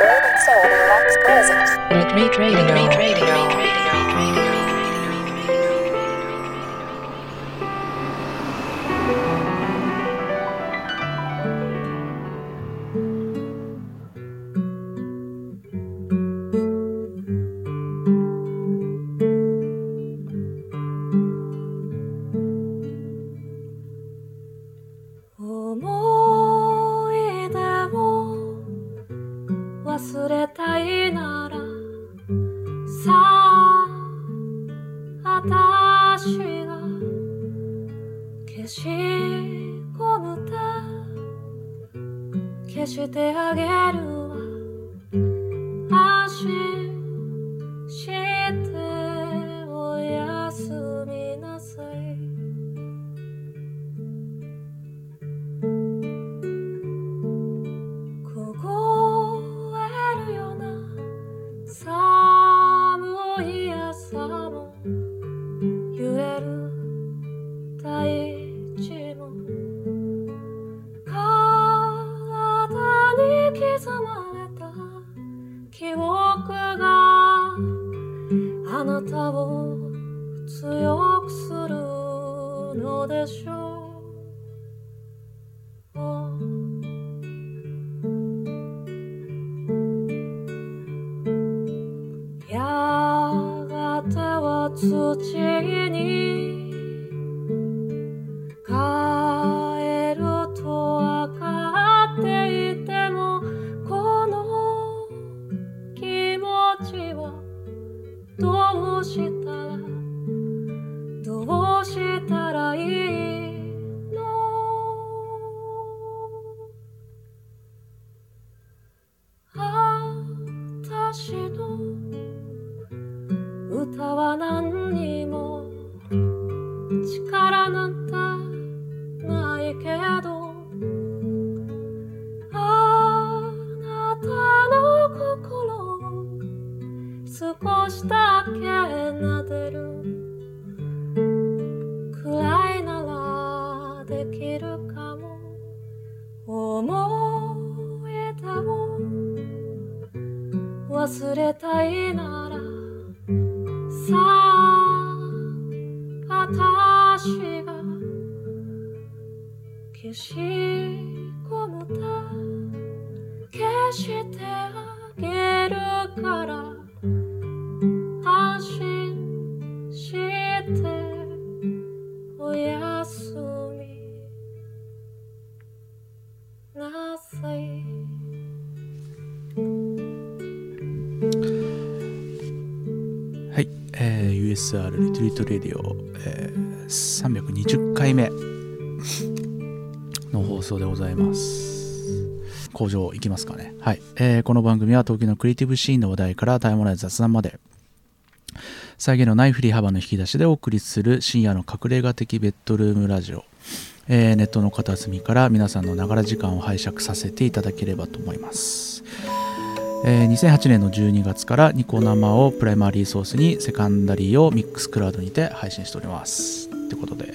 Urban Soul Deluxe presents Retreat Radio. Retreat Radio. トレディオ、えー、320回目の放送でございます。口上行きますかね。はい、えー。この番組は東京のクリエイティブシーンの話題からタイムライン雑談まで、際限のない振り幅の引き出しでお送りする深夜の隠れ家的ベッドルームラジオ。えー、ネットの片隅から皆さんのながら時間を拝借させていただければと思います。えー、2008年の12月からニコ生を primary source に secondary を Mixcloud にて配信しております。ということで、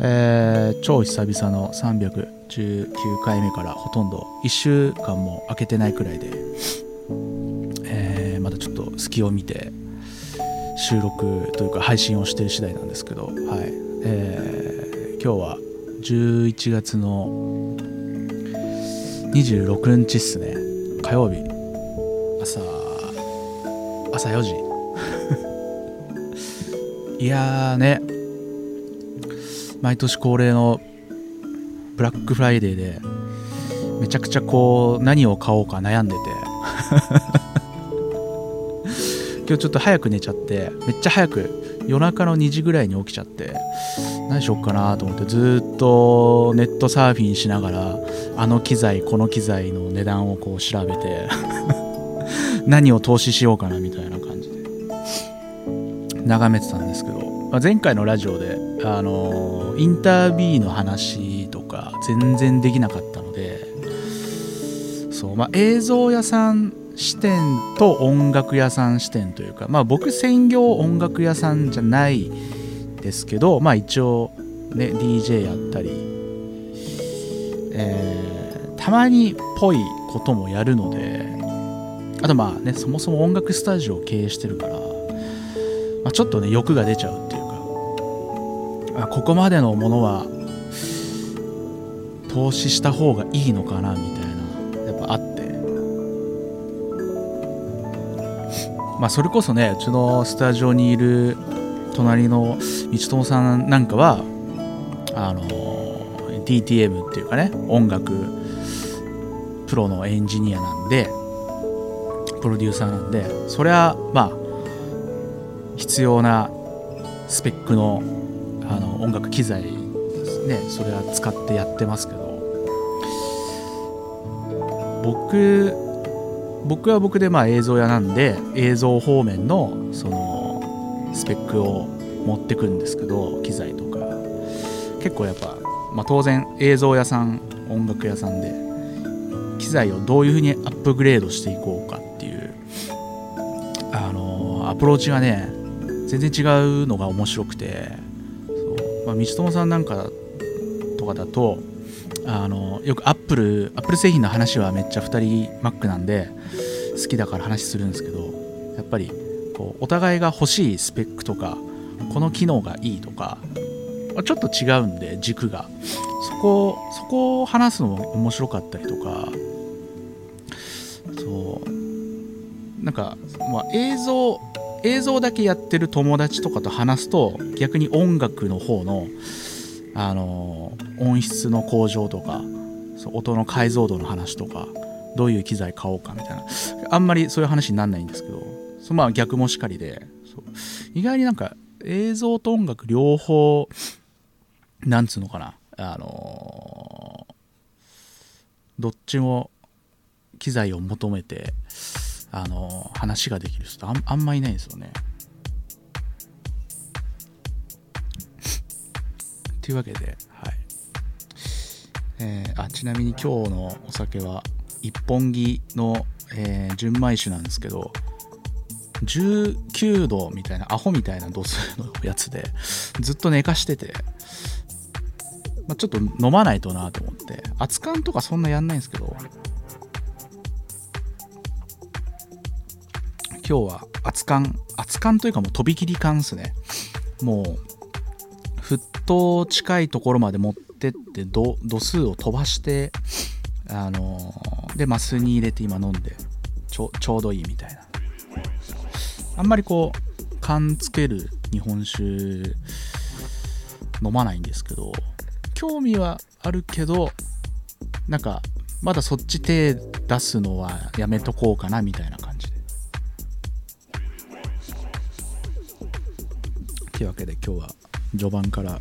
えー、超久々の319回目からほとんど1週間も空けてないくらいで、えー、まだちょっと隙を見て収録というか配信をしている次第なんですけど、はい。えー、今日は11月の26日っすね。火曜日。朝朝4時。いやーね。毎年恒例のブラックフライデーでめちゃくちゃこう何を買おうか悩んでて。今日ちょっと早く寝ちゃってめっちゃ早く夜中の2時ぐらいに起きちゃって何しよっかなと思ってずっとネットサーフィンしながらあの機材この機材の値段をこう調べて 何を投資しようかなみたいな感じで。眺めてたんですけど、まあ、前回のラジオであのインタービーの話とか全然できなかったのでそう、まあ、映像屋さん視点と音楽屋さん視点というか、まあ、僕専業音楽屋さんじゃないですけど、まあ、一応、ね、DJ やったり、え、たまにぽいこともやるのであとまあねそもそも音楽スタジオを経営してるから、まあ、ちょっとね欲が出ちゃうっていうかあここまでのものは投資した方がいいのかなみたいなやっぱあって。まあそれこそねうちのスタジオにいる隣の道友さんなんかはあの DTM っていうかね音楽プロのエンジニアなんでプロデューサーなんでそれはまあ必要なスペックのあの音楽機材ですね。それは使ってやってますけど。僕僕は僕でまあ映像屋なんで映像方面のそのスペックを持ってくんですけど機材とか。結構やっぱ、まあ、当然映像屋さん音楽屋さんで機材をどういうふうにアップグレードしていこうかっていうあのアプローチがね全然違うのが面白くてそう、まあ、道友さんなんかとかだとあのよくアップルアップル製品の話はめっちゃ2人 Mac なんで好きだから話するんですけどやっぱりこうお互いが欲しいスペックとかこの機能がいいとかちょっと違うんで軸が。そこそこを話すのも面白かったりとかなんか、まあ、映像映像だけやってる友達とかと話すと逆に音楽の方のあの音質の向上とかそう音の解像度の話とかどういう機材買おうかみたいな。あんまりそういう話にならないんですけどそまあ逆もしかりで意外になんか映像と音楽両方なんつうのかなあのどっちも機材を求めてあの話ができる人あんあんまいないんですよね。というわけで、はいえー、あちなみに今日のお酒は一本木の、えー、純米酒なんですけど19度みたいなアホみたいな度数のやつでずっと寝かしてて、まあ、ちょっと飲まないとなと思って熱燗とかそんなやんないんですけど今日は熱燗熱燗というかもうとびきり燗ですね。もう沸騰近いところまで持ってって度度数を飛ばしてあのー、でマスに入れて今飲んでちょちょうどいいみたいな。あんまりこう缶つける日本酒飲まないんですけど興味はあるけどなんかまだそっち手出すのはやめとこうかなみたいな感じ。というわけで今日は序盤から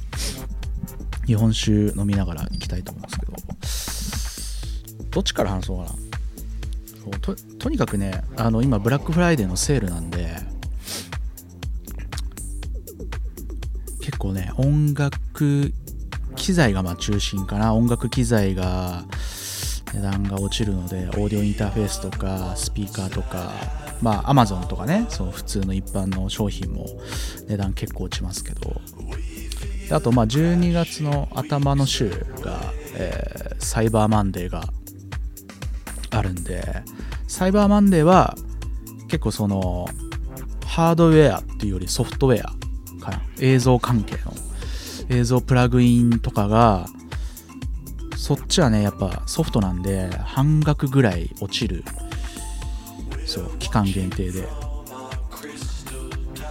日本酒飲みながら行きたいと思うんですけどどっちから話そうかな。ととにかくねあの今ブラックフライデーのセールなんで結構ね音楽機材がまあ中心かな。音楽機材が値段が落ちるのでオーディオインターフェースとかスピーカーとかまあ Amazon とかねその普通の一般の商品も値段結構落ちますけど。あとまあ12月の頭の週が、えー、サイバーマンデーがあるんでサイバーマンデーは結構そのハードウェアっていうよりソフトウェアかな。映像関係の映像プラグインとかがそっちはねやっぱソフトなんで半額ぐらい落ちる。そう期間限定で。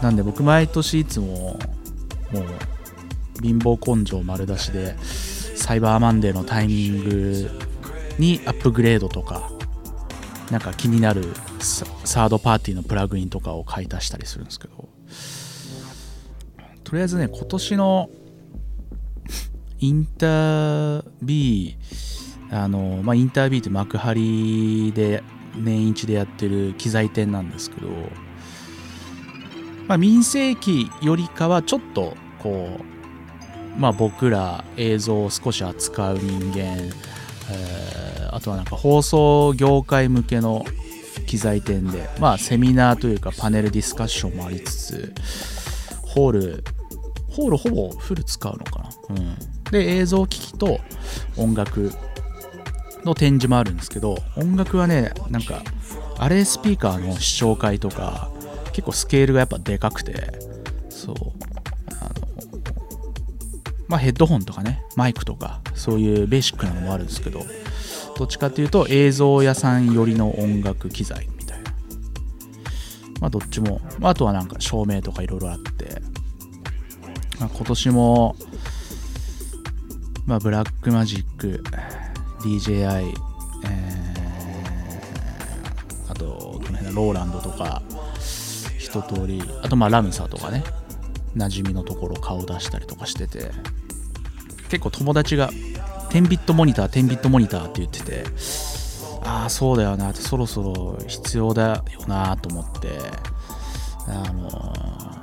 なんで僕毎年いつももう貧乏根性丸出しでサイバーマンデーのタイミングにアップグレードとかなんか気になるサードパーティーのプラグインとかを買い足したりするんですけどとりあえずね今年のインタービーあの、まあ、インタービーって幕張で年一でやってる機材店なんですけど、まあ、民生機よりかはちょっとこうまあ僕ら映像を少し扱う人間、えー、あとはなんか放送業界向けの機材店でまあセミナーというかパネルディスカッションもありつつホールホールほぼフル使うのかな？うん。で映像機器と音楽の展示もあるんですけど音楽はねなんかアレスピーカーの視聴会とか結構スケールがやっぱでかくてそう。あのまあヘッドホンとかねマイクとかそういうベーシックなのもあるんですけどどっちかっていうと映像屋さん寄りの音楽機材みたいな。まあどっちも、あ、とはなんか照明とかいろいろあって、まあ、今年もまあブラックマジック DJI、えー、あとどの辺だローランドとか通り。あとまあラムサとかね。馴染みのところ顔出したりとかしてて。結構友達が10ビットモニター10ビットモニターって言ってて。ああそうだよな。ってそろそろ必要だよなと思って。あのー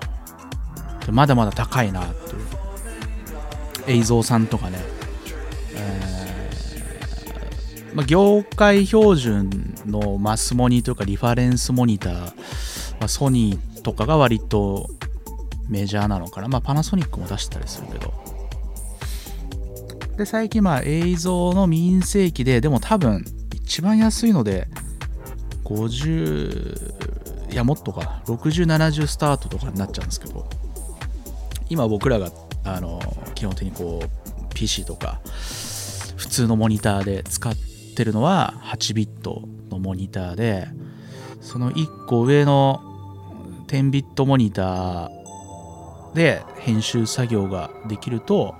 まだまだ高いなっていう。映像さんとかね、えーまあ、業界標準のマスモニーというかリファレンスモニター、まあ、ソニーとかが割とメジャーなのかな、まあ、パナソニックも出してたりするけど。で最近まあ映像の民生機ででも多分一番安いので50いやもっとか6070スタートとかになっちゃうんですけど。今僕らがあの基本的にこう PC とか普通のモニターで使ってるのは8ビットのモニターでその1個上の10ビットモニターで編集作業ができると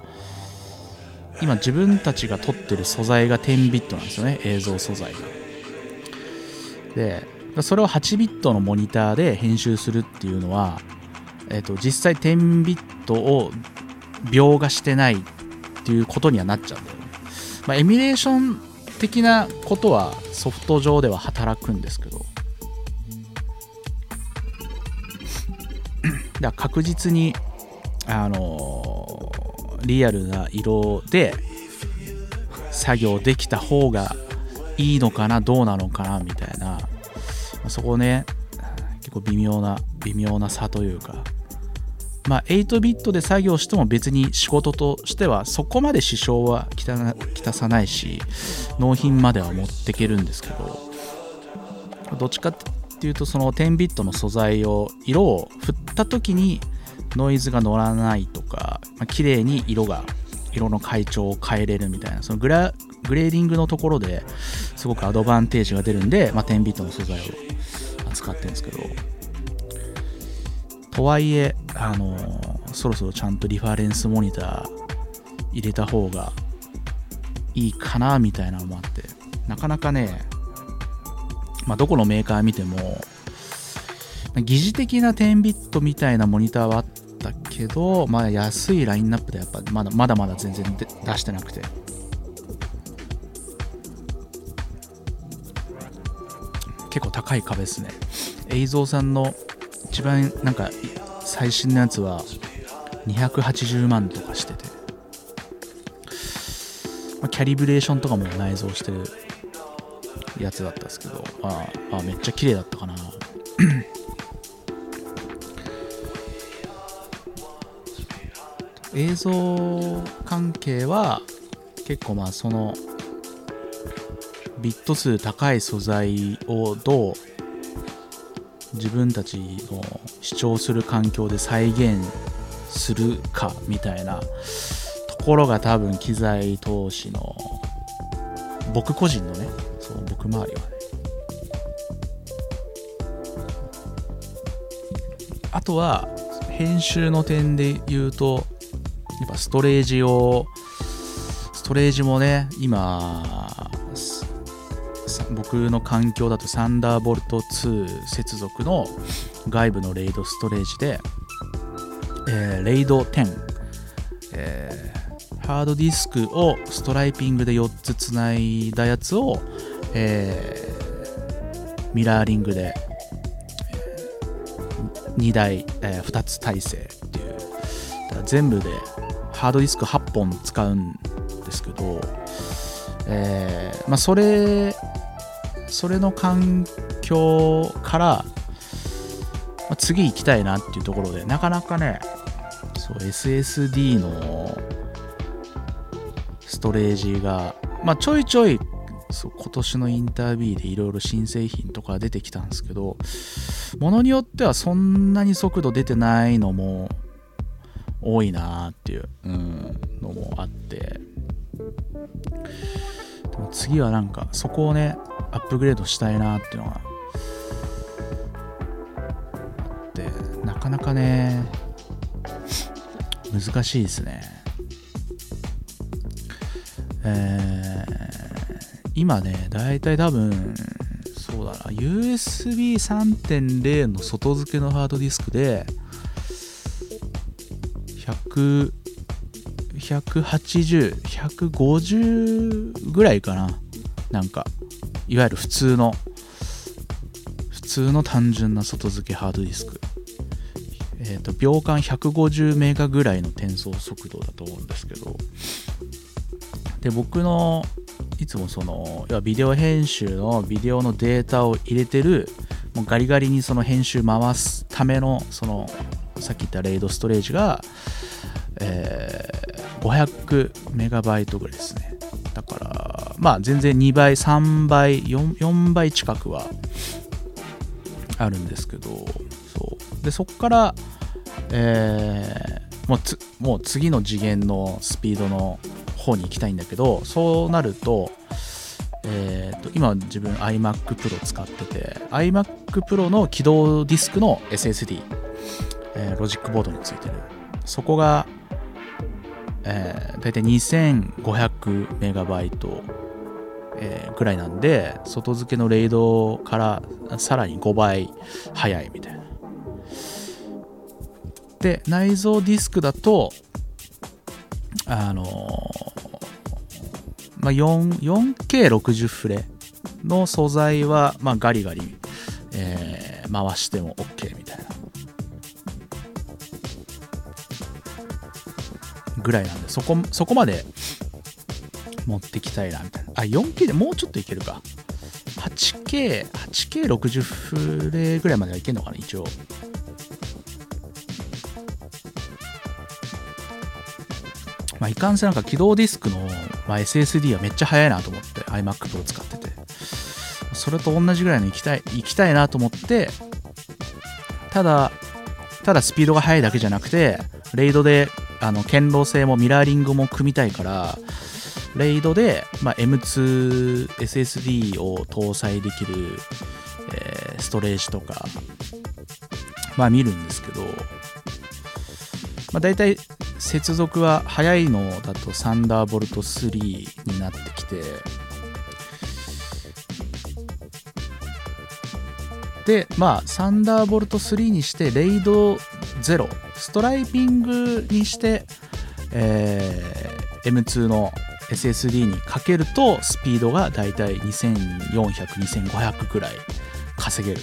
今自分たちが撮ってる素材が10ビットなんですよね。映像素材が。でそれを8ビットのモニターで編集するっていうのは、えー、と実際10ビットを描画してないっていうことにはなっちゃうんだよね、まあ、エミュレーション的なことはソフト上では働くんですけどだ確実にあのリアルな色で作業できた方がいいのかなどうなのかなみたいな、そこね結構微妙な微妙な差というか。まあ8ビットで作業しても別に仕事としてはそこまで支障はきたさないし納品までは持っていけるんですけど。どっちかってっていうとその10ビットの素材を色を振った時にノイズが乗らないとか、まあ、綺麗に色が色の階調を変えれるみたいなそのグラグレーディングのところですごくアドバンテージが出るんで、まあ、10ビットの素材を扱ってるんですけど。とはいえ、あのそろそろちゃんとリファレンスモニター入れた方がいいかなみたいなのもあって。なかなかね、まあ、どこのメーカー見ても疑似的な10ビットみたいなモニターはあったけど、まあ、安いラインナップでやっぱまだまだまだ全然出してなくて。結構高い壁ですね。映像さんの一番なんか最新のやつは280万とかしてて、まあ、キャリブレーションとかも内蔵してるやつだったんですけど、まあ、あめっちゃ綺麗だったかな。映像関係は結構まあそのビット数高い素材をどう自分たちの主張する環境で再現するかみたいなところが多分機材投資の僕個人のねそう僕周りはねあとは編集の点で言うとやっぱストレージをストレージもね今僕の環境だとサンダーボルト2接続の外部のレイドストレージで、えーレイド10、えーハードディスクをストライピングで4つつないだやつを、えーミラーリングで2台、え2つ体制っていう。全部でハードディスク8本使うんですけど、えーまあ、それそれの環境から、まあ次行きたいなっていうところでなかなかねそう SSD のストレージが、まあ、ちょいちょいそう今年のインタービーでいろいろ新製品とか出てきたんですけどものによってはそんなに速度出てないのも多いなっていう、うん、のもあって。でも次はなんかそこをねアップグレードしたいなっていうのがあってなかなかね難しいですね。えー今ね、だいたい多分、そうだな、USB3.0 の外付けのハードディスクで、100、180、150ぐらいかな。なんか、いわゆる普通の、普通の単純な外付けハードディスク。えっ、ー、と、秒間150メガぐらいの転送速度だと思うんですけど、で、僕のいつもその要はビデオ編集のビデオのデータを入れてるもうガリガリにその編集回すためのそのさっき言ったレイドストレージが、えー、500メガバイトぐらいですね。だからまあ全然2倍3倍 4, 4倍近くはあるんですけどそう。でそこから、えー、もうもう次の次元のスピードの方に行きたいんだけどそうなると,、えーと、今自分 iMac Pro 使ってて iMac Pro の起動ディスクの SSD、えー、ロジックボードについてる。そこが、えー、大体2500メガバイトえー、ぐらいなんで外付けのレイドからさらに5倍速いみたいな。で内蔵ディスクだとあのまあ、4K60 フレの素材は、まあ、ガリガリ、えー、回しても OK みたいなぐらいなんでそこそこまで持ってきたいなみたいな。あ 4K でもうちょっといけるか。8K8K60 フレぐらいまではいけるのかな一応。まあ、いかんせなんか起動ディスクの、まあ、SSD はめっちゃ速いなと思って iMac Pro 使ってて。それと同じぐらいの行きたい行きたいなと思ってただただスピードが速いだけじゃなくてレイドであの堅牢性もミラーリングも組みたいからレイドで、まあ、M2SSD を搭載できる、えー、ストレージとかまあ見るんですけど、まあ、大体接続は早いのだとサンダーボルト3になってきて。でまあサンダーボルト3にしてレイド0ストライピングにして、えー、M2 の SSD にかけるとスピードがだいたい24002500くらい稼げる。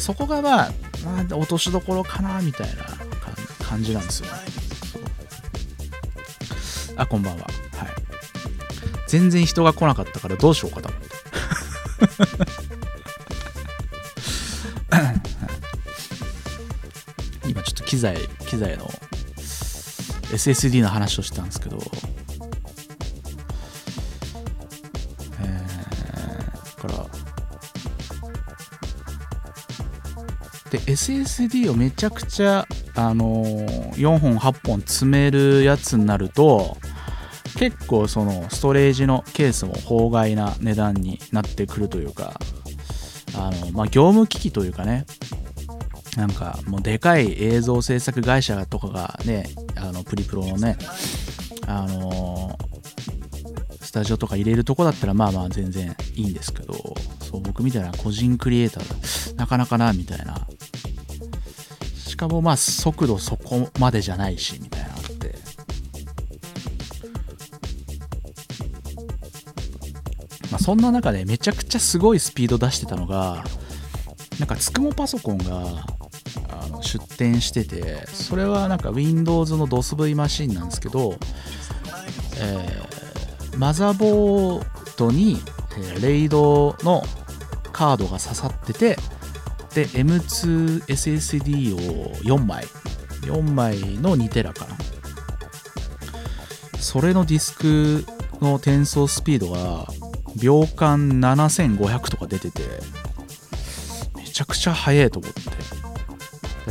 そこがまあ、まあ、落としどころかなみたいな。感じなんですよねあ、こんばんは。はい。全然人が来なかったからどうしようかと思って。今ちょっと機材、機材の SSD の話をしてたんですけど、で、SSD をめちゃくちゃ、あのー、4本8本詰めるやつになると、結構そのストレージのケースも法外な値段になってくるというかあの、まあ、業務機器というかねなんかもうでかい映像制作会社とかがねあのプリプロのねあのスタジオとか入れるとこだったらまあまあ全然いいんですけどそう僕みたいな個人クリエイターなかなかなみたいなしかもまあ速度そこまでじゃないしみたいなって。まあそんな中でめちゃくちゃすごいスピード出してたのがなんかつくもパソコンがあの出展しててそれはなんか Windows の DOSV マシンなんですけど、えー、マザーボードに、レイドのカードが刺さっててで M2SSD を4枚。4枚の2テラかな。それのディスクの転送スピードが秒間7500とか出ててめちゃくちゃ速いと思って。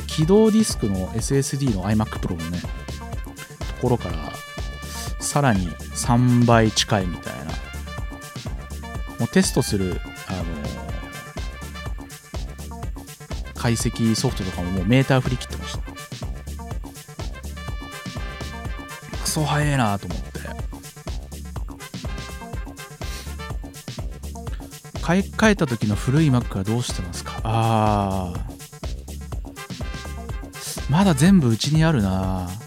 起動ディスクの SSD の iMac Pro のねところからさらに3倍近いみたいな。もうテストするあの解析ソフトとかももうメーター振り切ってましたクソ早いなと思って。買い替えた時の古い Mac はどうしてますか？ああまだ全部うちにあるな。う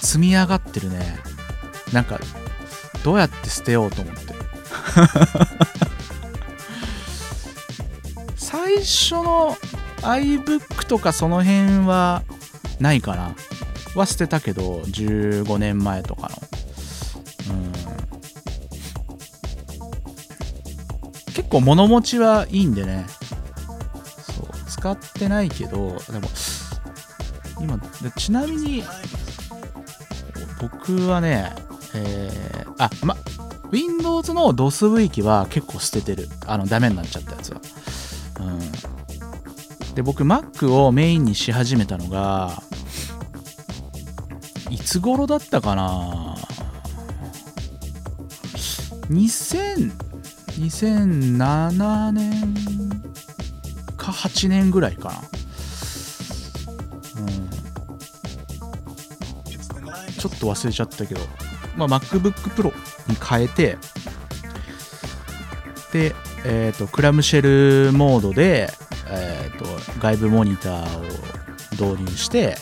積み上がってるね。なんかどうやって捨てようと思って。最初の iBook とかその辺はないかな。は捨てたけど15年前とかの。うん。結構物持ちはいいんでね。そう使ってないけどでも今ちなみに僕はねえー、あま Windows の DOSV 機は結構捨ててる。あのダメになっちゃったやつは。うん。で僕 Mac をメインにし始めたのがいつ頃だったかな？2000 2007年か8年ぐらいかな。ちょっと忘れちゃったけど、まあ、MacBook Pro に変えてで、えー、とクラムシェルモードで、えー、と外部モニターを導入して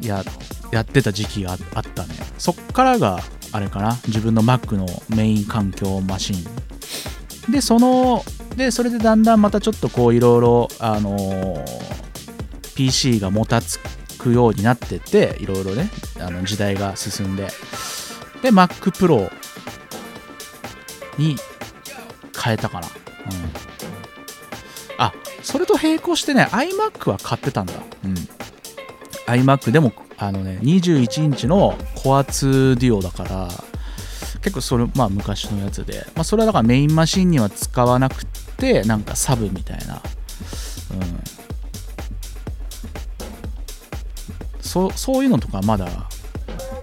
ややってた時期がああったね。そっからがあれかな。自分の Mac のメイン環境マシン。でそのでそれでだんだんまたちょっとこういろいろあのー PC がもたつくようになってていろいろねあの時代が進んで。で Mac Pro に変えたかな、うん、あそれと並行してね iMac は買ってたんだ、うん、iMac でもあのね21インチのコア2デュオだから結構それまあ昔のやつで、まあ、それはだからメインマシンには使わなくてなんかサブみたいな、うん、そそういうのとかまだ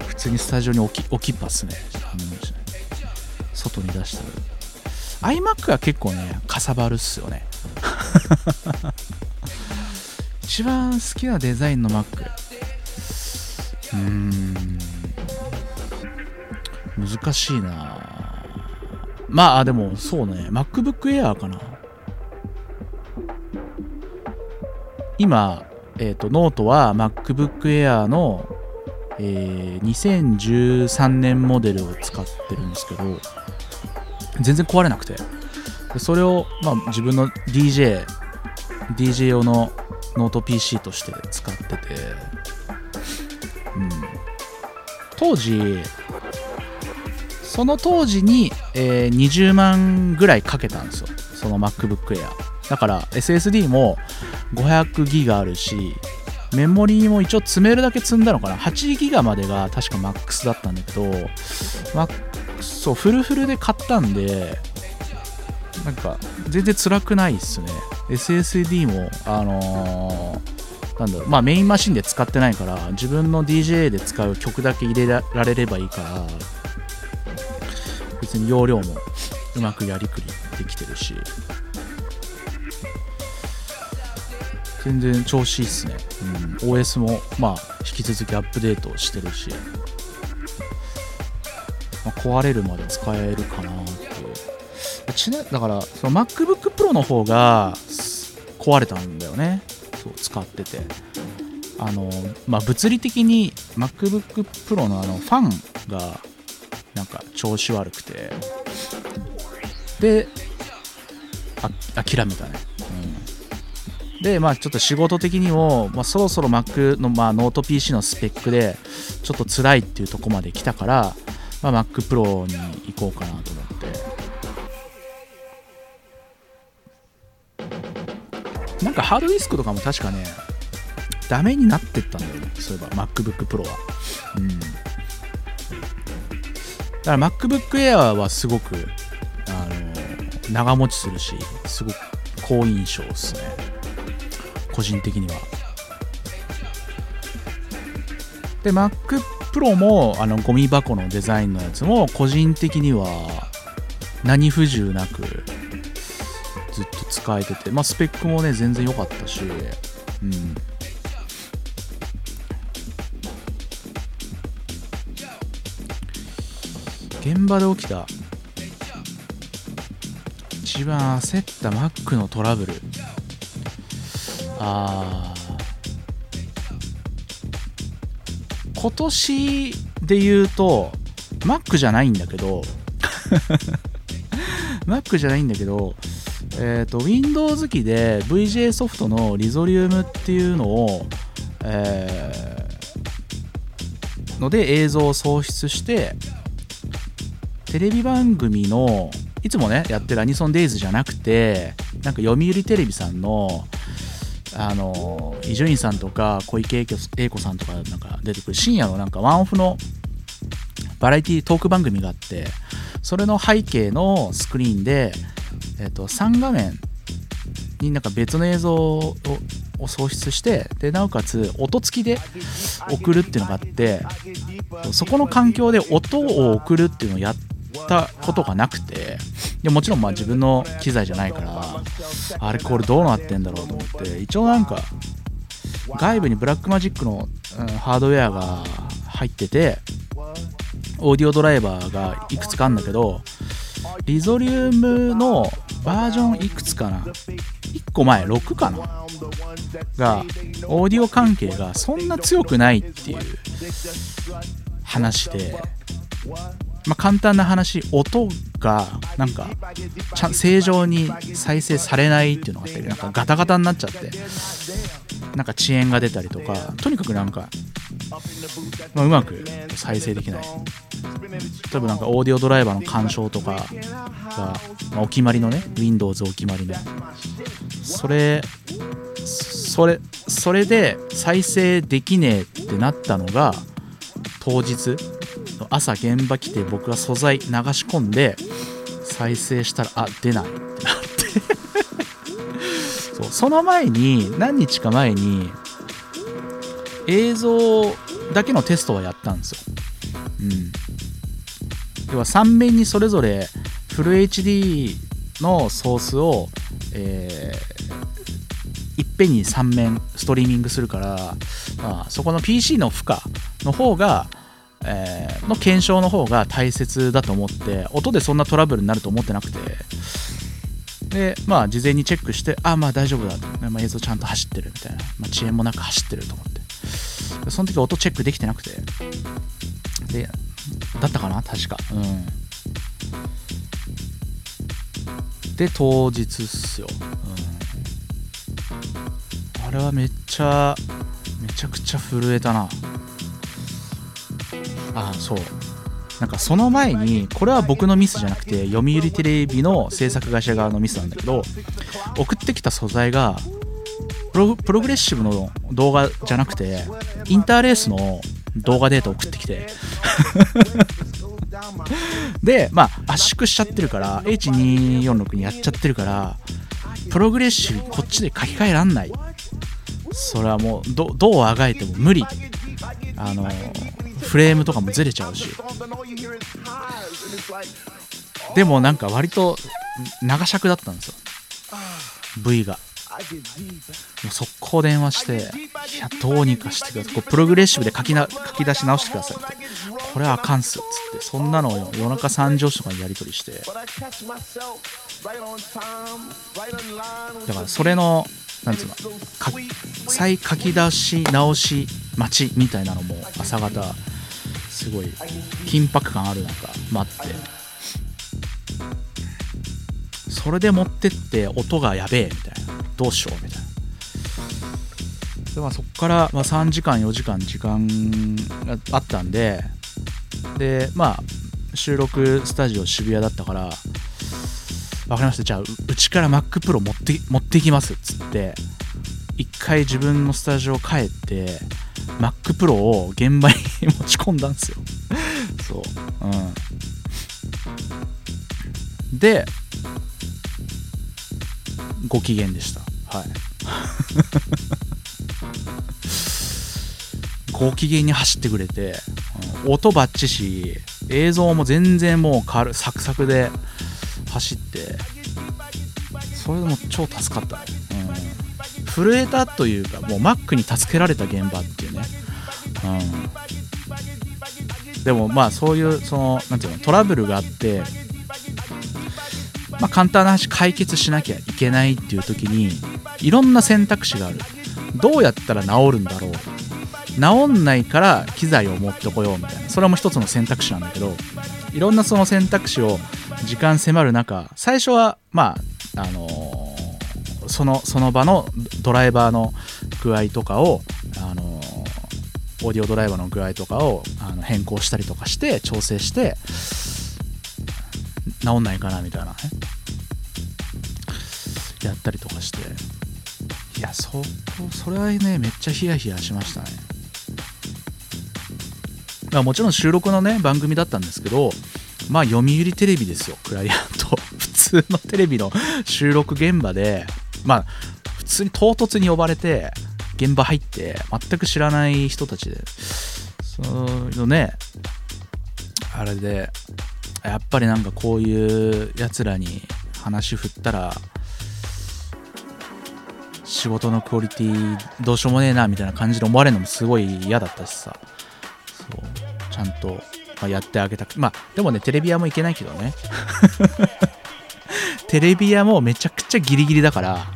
普通にスタジオに置き置きっぱっすね、外に出したら iMac は結構ねかさばるっすよね。一番好きなデザインの Mac うーん。難しいな。まあでもそうね。MacBook Air かな。今、えー、とノートは MacBook Air の、えー2013年モデルを使ってるんですけど全然壊れなくて。でそれを、まあ、自分の DJ DJ 用のノート PC として使ってて、うん、当時その当時に、えー20万ぐらいかけたんですよ。その MacBook Air だから SSD も500ギガあるしメモリーも一応積めるだけ積んだのかな。8ギガまでが確か MAX だったんだけど、ま、そうフルフルで買ったんでなんか全然辛くないっすね。SSD もあのーなんだろうまあメインマシンで使ってないから自分の DJ で使う曲だけ入れられればいいから別に容量もうまくやりくりできてるし。全然調子いいっすね、うん、OS もまあ引き続きアップデートしてるし、まあ、壊れるまで使えるかなってちなだからその MacBook Pro の方がす壊れたんだよね。そう使ってて。あのまあ物理的に MacBook Pro のあのファンがなんか調子悪くて。であ諦めたね、うん、でまあちょっと仕事的にも、まあ、そろそろ Mac の、まあ、ノート PC のスペックでちょっと辛いっていうとこまで来たから、まあ、Mac Pro に行こうかなと思って。なんかハードディスクとかも確かねダメになってったんだよねそういえば MacBook Pro は。うん。だから MacBook Air はすごくあの長持ちするしすごく好印象ですね。個人的には。で Mac Pro もあのゴミ箱のデザインのやつも個人的には何不自由なくずっと使えてて、まあ、スペックもね全然良かったし、うん、現場で起きた一番焦った Mac のトラブル。あ今年で言うと Mac じゃないんだけど Mac じゃないんだけどえっ、と Windows 機で VJ ソフトのリゾリウムっていうのをえーので映像を創出してテレビ番組のいつもねやってるアニソンデイズじゃなくてなんか読売テレビさんのあの伊集院さんとか小池栄子さんとかなんか出てくる深夜のなんかワンオフのバラエティトーク番組があってそれの背景のスクリーンで、えっと3画面になんか別の映像をを創出してでなおかつ音付きで送るっていうのがあってそこの環境で音を送るっていうのをやったことがなくてでもちろんまあ自分の機材じゃないからあれこれどうなってんだろうと思って一応なんか外部にブラックマジックの、うんハードウェアが入っててオーディオドライバーがいくつかあるんだけどリゾリウムのバージョンいくつかな1個前6かながオーディオ関係がそんな強くないっていう話でまあ簡単な話音がなんかちゃ正常に再生されないっていうのがあってなんかガタガタになっちゃってなんか遅延が出たりとかとにかくなんか、まあ、うまく再生できない。例えばなんかオーディオドライバーの干渉とかが、まあお決まりのね Windows お決まりの。それそれそれで再生できねえってなったのが当日の朝現場来て僕が素材流し込んで再生したらあ出ないってなって そうその前に何日か前に映像だけのテストはやったんですよ。うん。要は3面にそれぞれフル HD のソースを、えーぺんに3面ストリーミングするから、まあ、そこの PC の負荷の方が、えーの検証の方が大切だと思って音でそんなトラブルになると思ってなくて。でまあ事前にチェックしてあまあ大丈夫だと、まあ、映像ちゃんと走ってるみたいな、まあ、遅延もなく走ってると思って。その時音チェックできてなくて。でだったかな？確か。うん。で当日っすよ、うん、あれはめっちゃめちゃくちゃ震えたな。あそう。なんかその前にこれは僕のミスじゃなくて読売テレビの制作会社側のミスなんだけど送ってきた素材がプロプログレッシブの動画じゃなくてインターレースの動画データ送ってきて。でまあ圧縮しちゃってるから H246 にやっちゃってるからプログレッシブこっちで書き換えらんない。それはもうどどうあがいても無理。あのフレームとかもずれちゃうし。でもなんか割と長尺だったんですよ。V が。もう速攻電話していやどうにかしてください。こうプログレッシブで書きな書き出し直してくださいって。これはあかんっすっつってそんなのを夜中3時とかにやり取りして。だからそれのなんつうのか再書き出し直し待ちみたいなのも朝方すごい緊迫感ある中待って。それで持ってって音がやべえみたいな。どうしようみたいな。で、まあ、そこから、ま、3時間4時間時間があったんででまあ収録スタジオ渋谷だったから分かりました。じゃあうちから MacPro 持って持ってきますっつって一回自分のスタジオ帰って Mac Pro を現場に持ち込んだんですよ。そう。うん。でご機嫌でした。はい。ご機嫌に走ってくれて、音バッチし映像も全然もう軽サクサクで走って。それでも超助かった。ね、うん、震えたというかもう Mac に助けられた現場っていうね、うん、でもまあそういうそのなんていうのトラブルがあってまあ、簡単な話解決しなきゃいけないっていう時にいろんな選択肢がある。どうやったら治るんだろう。治んないから機材を持ってこようみたいな。それも一つの選択肢なんだけどいろんなその選択肢を時間迫る中最初はまああのーそのその場のドライバーの具合とかをあのーオーディオドライバーの具合とかをあの変更したりとかして調整して治んないかなみたいなね。やったりとかして。いやそこそれはねめっちゃヒヤヒヤしましたね。まあもちろん収録のね番組だったんですけどまあ読売テレビですよクライアント。普通のテレビの収録現場でまあ普通に唐突に呼ばれて現場入って全く知らない人たちでそういうのねあれでやっぱりなんかこういうやつらに話振ったら仕事のクオリティどうしようもねえなみたいな感じで思われるのもすごい嫌だったしさ。そう。ちゃんと、まあ、やってあげたくまあでもねテレビ屋も行けないけどね。テレビ屋もめちゃくちゃギリギリだから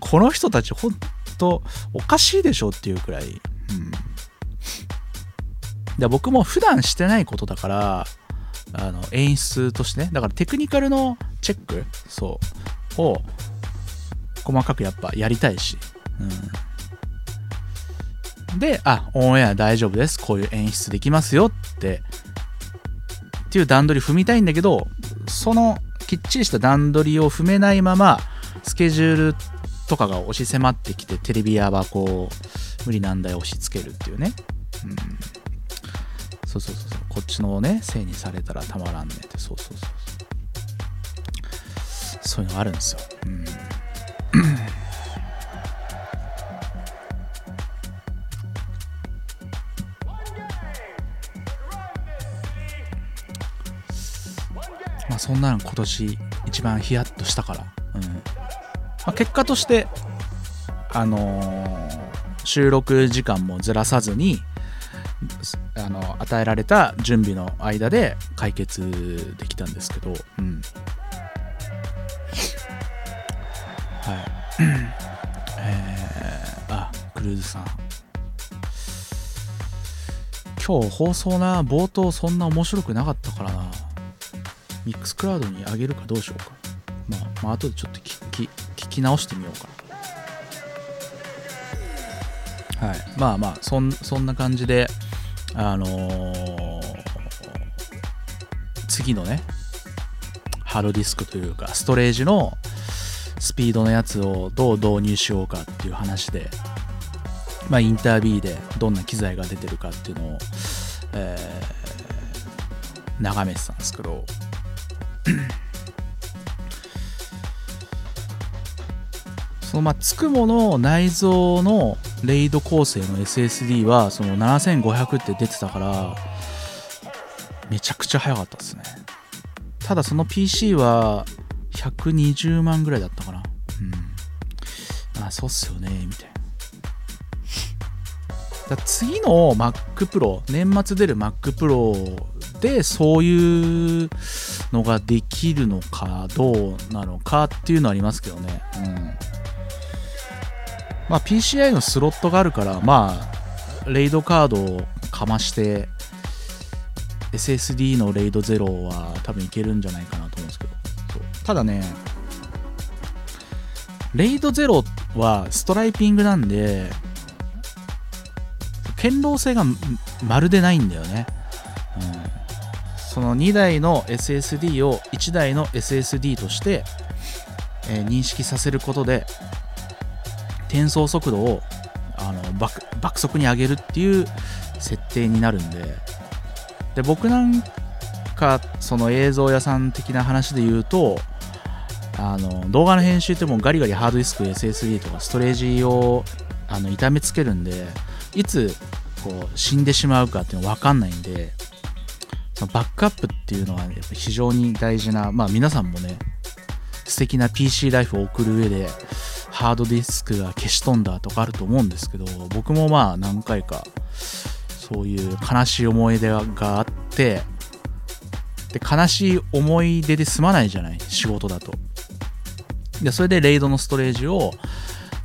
この人たちほんとおかしいでしょっていうくらい、うん、で僕も普段してないことだからあの演出としてね。だからテクニカルのチェックそうを細かくやっぱやりたいし、うん、であオンエア大丈夫です。こういう演出できますよ。ってっていう段取り踏みたいんだけどそのきっちりした段取りを踏めないままスケジュールとかが押し迫ってきてテレビ屋はこう無理難題押し付けるっていうね、うん、そうそうそうそう。こっちのねせいにされたらたまらんねって。そうそうそうそう。そういうのがあるんですよ、うん。あそんなの今年一番ヒヤッとしたから、うん。まあ、結果としてあのー収録時間もずらさずにあの与えられた準備の間で解決できたんですけど、うん、はい。えー、あクルーズさん。今日放送な冒頭そんな面白くなかったからな。ミックスクラウドに上げるかどうしようか。まあ、まあ後でちょっと聞き聞き直してみようか。なはい。まあまあそんそんな感じであのー次のねハードディスクというかストレージのスピードのやつをどう導入しようかっていう話でまあインタービーでどんな機材が出てるかっていうのを、えー眺めてたんですけど そのまあつくもの内蔵のレイド構成の SSD はその7500って出てたからめちゃくちゃ速かったですね。ただその PC は120万ぐらいだったかな。うん。あそうっすよねみたいな。だ次の Mac Pro 年末出る Mac Pro でそういうのができるのかどうなのかっていうのはありますけどね。うん。まあ PCI のスロットがあるからまあレイドカードをかまして SSD のレイド0は多分いけるんじゃないかなと思うんですけど。ただねレイド0はストライピングなんで堅牢性がまるでないんだよね、うん、その2台の SSD を1台の SSD として、えー認識させることで転送速度をあの爆爆速に上げるっていう設定になるんで。で僕なんかその映像屋さん的な話で言うとあの動画の編集ってもうガリガリハードディスク SSD とかストレージをあの痛めつけるんでいつこう死んでしまうかっていうの分かんないんでそのバックアップっていうのは、ねやっぱ非常に大事なまあ皆さんもね素敵な PC ライフを送る上でハードディスクが消し飛んだとかあると思うんですけど僕もまあ何回かそういう悲しい思い出があってで悲しい思い出で済まないじゃない仕事だと。でそれでレイドのストレージを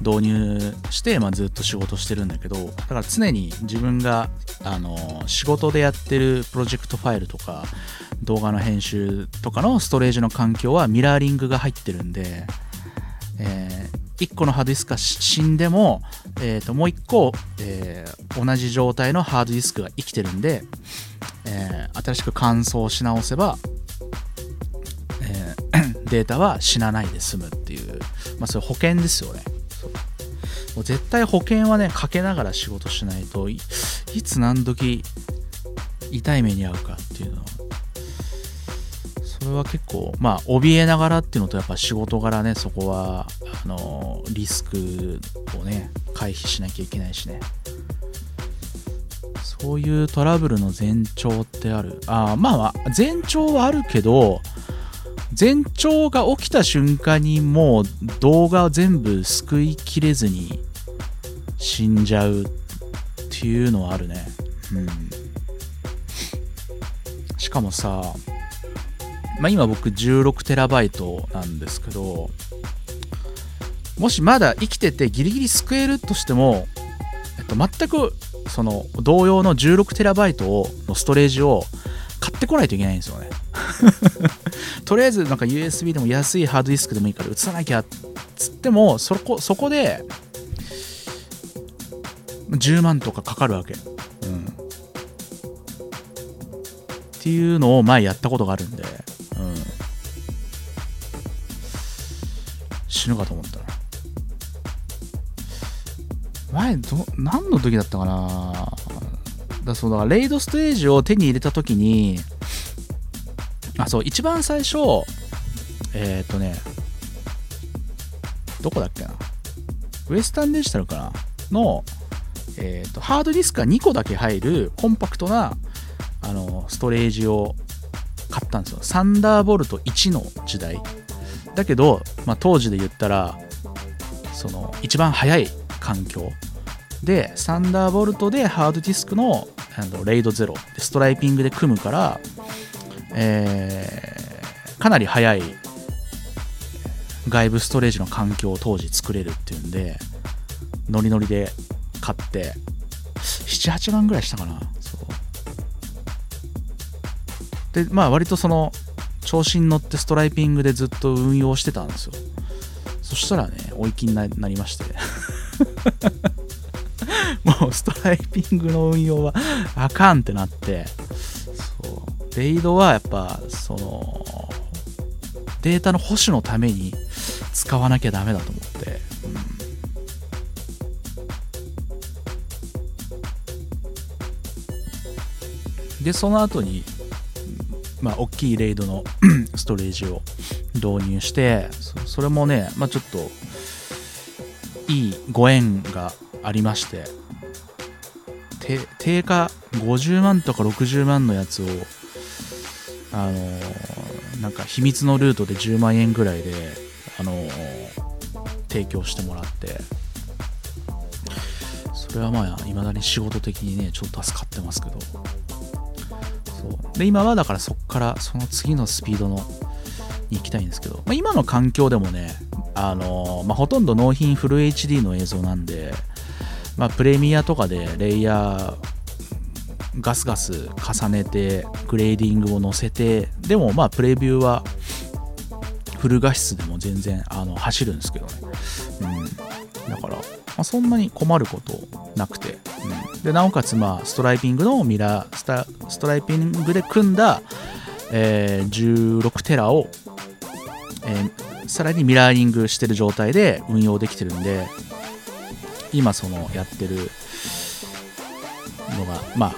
導入して、まあ、ずっと仕事してるんだけどだから常に自分があの仕事でやってるプロジェクトファイルとか動画の編集とかのストレージの環境はミラーリングが入ってるんで、え1個のハードディスクが死んでも、えー、ともう1個、えー同じ状態のハードディスクが生きてるんで、えー新しく乾燥し直せば、え データは死なないで済むっていう、まあ、それ保険ですよね。もう絶対保険はね、かけながら仕事しないとい、つ何時痛い目に遭うかっていうのは、それは結構、まあ、怯えながらっていうのと、やっぱ仕事柄ね、そこは、あの、リスクをね、回避しなきゃいけないしね。そういうトラブルの前兆ってある。あまあまあ、前兆はあるけど、前兆が起きた瞬間にもう動画を全部救いきれずに死んじゃうっていうのはあるね。うん。しかもさ、まあ今僕 16TB なんですけど、もしまだ生きててギリギリ救えるとしても、えっと、全くその同様の 16TB をのストレージを買ってこないといけないんですよね。とりあえずなんか USB でも安いハードディスクでもいいから移さなきゃっつってもそこそこで10万とかかかるわけ。うん。っていうのを前やったことがあるんで、うん。死ぬかと思ったな。前ど、何の時だったかな？だそうだからレイドステージを手に入れた時に、あ、そう、一番最初、えっ、ー、とね、どこだっけな？ウエスタンデジタルかな？の、えっ、と、ハードディスクが2個だけ入るコンパクトな、あの、ストレージを買ったんですよ。サンダーボルト1の時代。だけど、まあ、当時で言ったら、その、一番早い環境。で、サンダーボルトでハードディスクのあのレイドゼロでストライピングで組むから、えーかなり早い外部ストレージの環境を当時作れるっていうんでノリノリで買って78万ぐらいしたかなそう。でまあ割とその調子に乗ってストライピングでずっと運用してたんですよ。そしたらね追い気になりまして。もうストライピングの運用はあかんってなって。そう。レイドはやっぱそのデータの保守のために使わなきゃダメだと思って、うん。でその後にまあ大きいレイドの ストレージを導入してそれもねまあちょっといいご縁がありまして。定価50万とか60万のやつをあのーなんか秘密のルートで10万円ぐらいで、あのー提供してもらって。それはまあいまだに仕事的にねちょっと助かってますけど。そう。で今はだからそっからその次のスピードのに行きたいんですけど、まあ、今の環境でもねあのーまあ、ほとんど納品フル HD の映像なんで、まあ、プレミアとかでレイヤーガスガス重ねてグレーディングを乗せてでもまあプレビューはフル画質でも全然あの走るんですけどね、うん、だから、まあ、そんなに困ることなくて、うん、でなおかつまあストライピングのミラースタストライピングで組んだ、えー16テラを、えーさらにミラーリングしてる状態で運用できてるんで今そのやってるのがまあ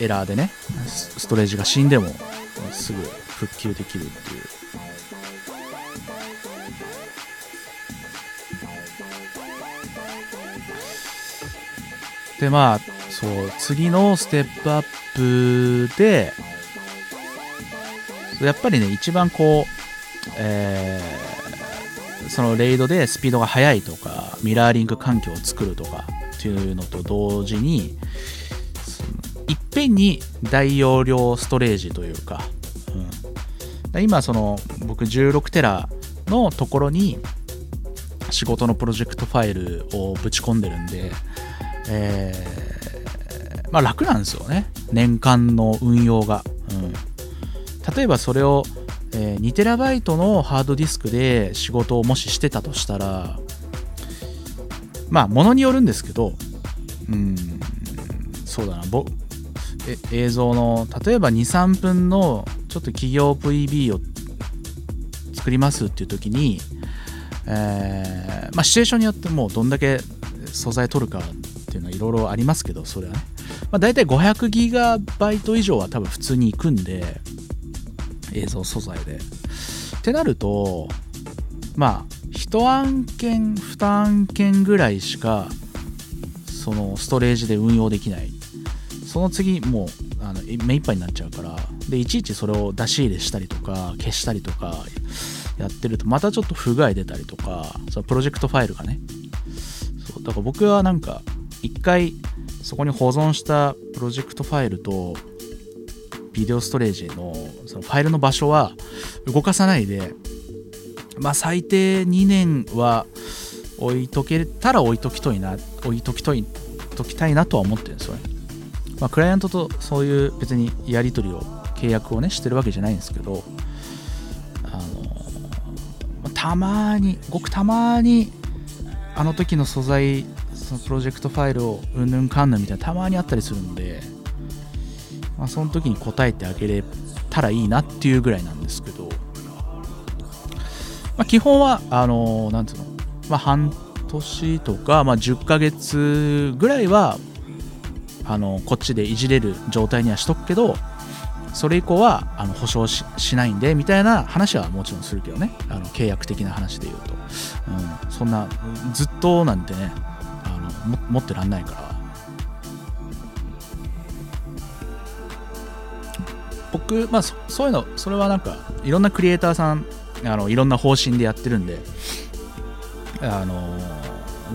エラーでねストレージが死んでもすぐ復旧できるっていうでまあそう次のステップアップでやっぱりね一番こうえーそのレイドでスピードが速いとかミラーリング環境を作るとかっていうのと同時にいっぺんに大容量ストレージというか,、うん、今その僕16テラのところに仕事のプロジェクトファイルをぶち込んでるんで、えーまあ楽なんですよね。年間の運用が、うん、例えばそれを、えー 2TB のハードディスクで仕事をもししてたとしたらまあものによるんですけどうんそうだな。ぼえ映像の例えば23分のちょっと企業 VB を作りますっていう時に、えーまあ、シチュエーションによってもうどんだけ素材取るかっていうのはいろいろありますけどそれはね、まあ、大体 500GB 以上は多分普通に行くんで映像素材で。ってなるとまあ1案件2案件ぐらいしかそのストレージで運用できない。その次もうあの目いっぱいになっちゃうから。でいちいちそれを出し入れしたりとか消したりとかやってるとまたちょっと不具合出たりとかそのプロジェクトファイルがね。そうだから僕はなんか一回そこに保存したプロジェクトファイルとビデオストレージのそのファイルの場所は動かさないでまあ最低2年は置いとけたら置いときといな置いときといときたいなとは思ってるんですよね。まあ、クライアントとそういう別にやり取りを契約をねしてるわけじゃないんですけどあのたまにごくたまにあの時の素材そのプロジェクトファイルをうんぬんかんぬんみたいなたまにあったりするんで、まあ、その時に答えてあげれたらいいなっていうぐらいなんですけど、まあ、基本はあのなんつうの、まあ、半年とか、まあ、10ヶ月ぐらいはあのこっちでいじれる状態にはしとくけどそれ以降はあの保証ししないんでみたいな話はもちろんするけどね。あの契約的な話で言うと、うん、そんなずっとなんてねあの持ってらんないから。僕まあそういうのそれはなんかいろんなクリエイターさんあのいろんな方針でやってるんであの